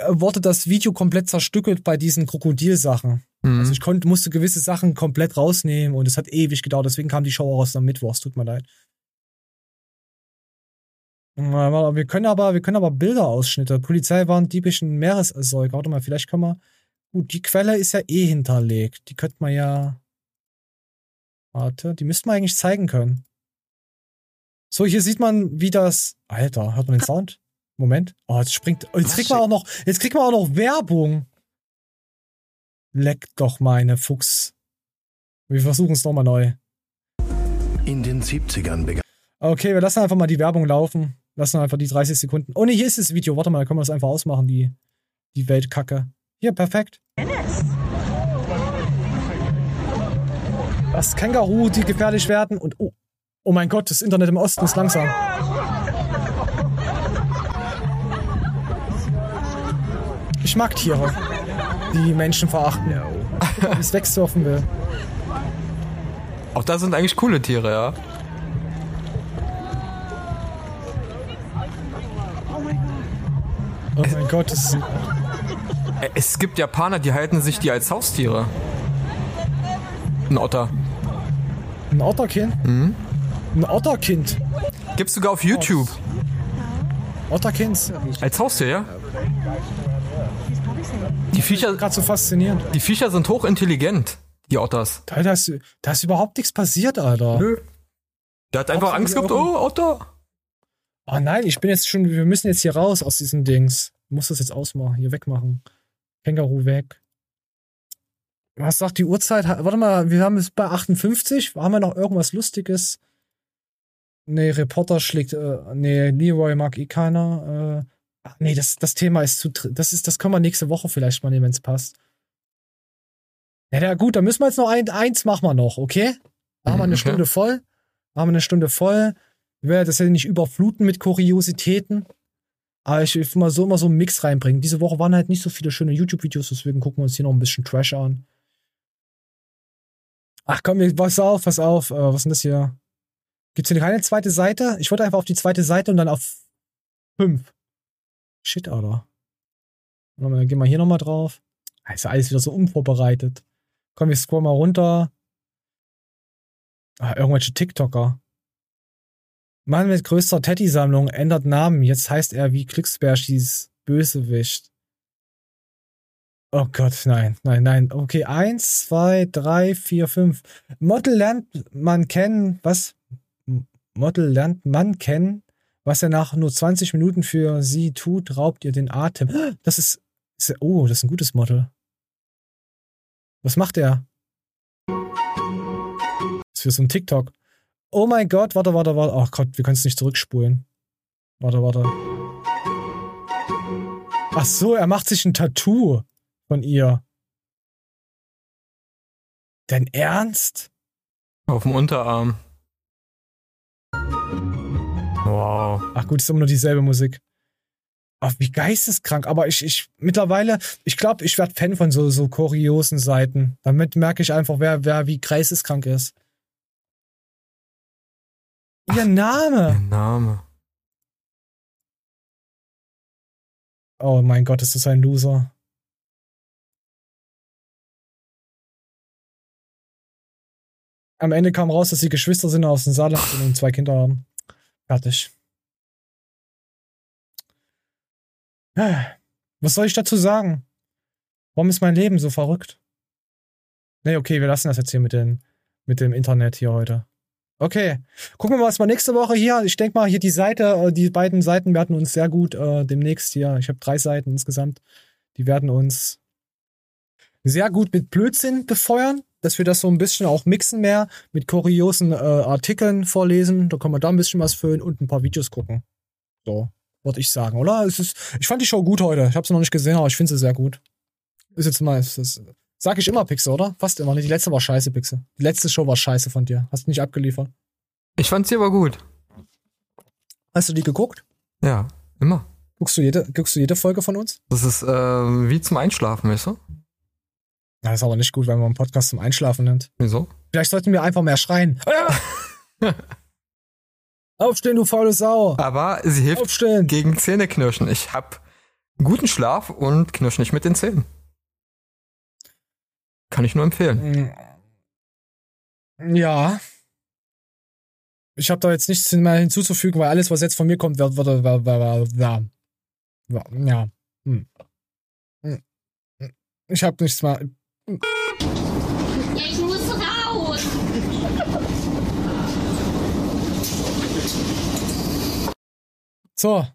wurde das Video komplett zerstückelt bei diesen Krokodilsachen. Mhm. Also ich konnte, musste gewisse Sachen komplett rausnehmen und es hat ewig gedauert, deswegen kam die Show auch erst am Mittwoch, es tut mir leid. Warte, Wir können aber, wir können aber Bilderausschnitte. Polizei waren diebischen Meeressäuger. Warte mal, vielleicht können wir. Gut, die Quelle ist ja eh hinterlegt. Die könnte man ja. Warte, die müssten wir eigentlich zeigen können. So, hier sieht man, wie das. Alter, hört man den Sound? Moment. Oh, jetzt springt. Oh, jetzt kriegt man auch noch. Jetzt kriegt man auch noch Werbung. Leck doch meine Fuchs. Wir versuchen es nochmal neu. In den 70ern begann Okay, wir lassen einfach mal die Werbung laufen. Lassen einfach die 30 Sekunden. Oh ne, hier ist das Video. Warte mal, da können wir das einfach ausmachen, die, die Weltkacke. Hier, perfekt. Das Känguru, die gefährlich werden und oh, oh mein Gott, das Internet im Osten ist langsam. Ich mag Tiere, die Menschen verachten. Es wegsurfen will. Auch das sind eigentlich coole Tiere, ja. Oh mein Gott, das ist Es gibt Japaner, die halten sich die als Haustiere. Ein Otter. Ein Otterkind. Mhm. Ein Otterkind. Gibt's sogar auf YouTube. Otterkinds. Als Haustier, ja? Die Viecher. Gerade so faszinierend. Die Viecher sind hochintelligent, die Otters. Da, da, ist, da ist überhaupt nichts passiert, Alter. Nö. Der hat einfach Otter Angst gehabt, oh, Otter. Oh nein, ich bin jetzt schon, wir müssen jetzt hier raus aus diesen Dings. Ich muss das jetzt ausmachen, hier wegmachen. Känguru weg. Was sagt die Uhrzeit? Warte mal, wir haben es bei 58. Haben wir noch irgendwas Lustiges? Nee, Reporter schlägt, äh, nee, Leroy mag eh keiner. Äh, ach, nee, das, das Thema ist zu, das ist, das können wir nächste Woche vielleicht mal nehmen, wenn es passt. Ja, ja, gut, dann müssen wir jetzt noch ein, eins machen wir noch, okay? Machen wir eine Okay. Stunde voll. Machen wir eine Stunde voll. Ich werde das ja nicht überfluten mit Kuriositäten. Aber ich will mal so immer so einen Mix reinbringen. Diese Woche waren halt nicht so viele schöne YouTube-Videos, deswegen gucken wir uns hier noch ein bisschen Trash an. Ach komm, pass auf, pass auf. Äh, was ist denn das hier? Gibt's hier keine zweite Seite? Ich wollte einfach auf die zweite Seite und dann auf fünf. Shit, Alter. Dann gehen wir hier nochmal drauf. Ah, Ist ja alles wieder so unvorbereitet. Komm, wir scrollen mal runter. Ah, irgendwelche TikToker. Mann mit größter Teddy-Sammlung ändert Namen. Jetzt heißt er wie Glücksbärschis Bösewicht. Oh Gott, nein, nein, nein. Okay, eins, zwei, drei, vier, fünf. Model lernt man kennen, was? Model lernt man kennen, was er nach nur 20 Minuten für sie tut, raubt ihr den Atem. Das ist, ist oh, das ist ein gutes Model. Was macht er? Das ist für so ein TikTok. Oh mein Gott, warte, warte, warte. Ach Gott, wir können es nicht zurückspulen. Warte, warte. Ach so, er macht sich ein Tattoo von ihr. Dein Ernst? Auf dem Unterarm. Wow. Ach gut, ist immer nur dieselbe Musik. Ach, wie geisteskrank. Aber ich, ich, mittlerweile, ich glaube, ich werde Fan von so, so kuriosen Seiten. Damit merke ich einfach, wer, wer wie geisteskrank ist. Ihr Name. Name. Oh mein Gott, ist das ein Loser. Am Ende kam raus, dass sie Geschwister sind aus dem Saarland und zwei Kinder haben. Fertig. Was soll ich dazu sagen? Warum ist mein Leben so verrückt? Nee, okay, wir lassen das jetzt hier mit, den, mit dem Internet hier heute. Okay, gucken wir mal, was wir nächste Woche hier. Ich denke mal, hier die Seite, äh, die beiden Seiten werden uns sehr gut äh, demnächst hier. Ich habe drei Seiten insgesamt. Die werden uns sehr gut mit Blödsinn befeuern, dass wir das so ein bisschen auch mixen mehr mit kuriosen äh, Artikeln vorlesen. Da können wir da ein bisschen was füllen und ein paar Videos gucken. So, würde ich sagen, oder? Es ist, ich fand die Show gut heute. Ich habe sie noch nicht gesehen, aber ich finde sie sehr gut. Ist jetzt mal, ist, ist, sag ich immer Pixel, oder? Fast immer. Die letzte war scheiße, Pixel. Die letzte Show war scheiße von dir. Hast du nicht abgeliefert. Ich fand sie aber gut. Hast du die geguckt? Ja, immer. Guckst du jede, guckst du jede Folge von uns? Das ist äh, wie zum Einschlafen, weißt du? Ja, das ist aber nicht gut, wenn man einen Podcast zum Einschlafen nimmt. Wieso? Vielleicht sollten wir einfach mehr schreien. Aufstehen, du faule Sau. Aber sie hilft Aufstehen. gegen Zähneknirschen. Ich hab guten Schlaf und knirsch nicht mit den Zähnen. Kann ich nur empfehlen. Ja. Ich habe da jetzt nichts mehr hinzuzufügen, weil alles, was jetzt von mir kommt, wird, wird, wird, wird, wird, wird, wird ja. Hm. Hm. Ich habe nichts mehr. Ich muss raus. So.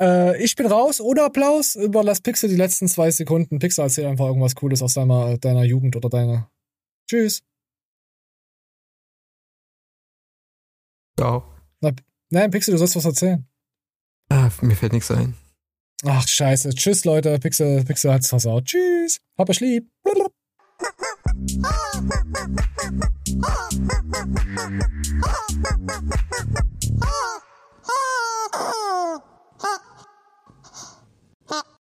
Äh, ich bin raus. Ohne Applaus. Überlass Pixel die letzten zwei Sekunden. Pixel erzähl einfach irgendwas Cooles aus deiner, deiner Jugend oder deiner. Tschüss. Ciao. Na, nein, Pixel, du sollst was erzählen. Ah, mir fällt nichts ein. Ach, scheiße. Tschüss, Leute. Pixel, Pixel hat's versaut. Tschüss. Hab euch lieb.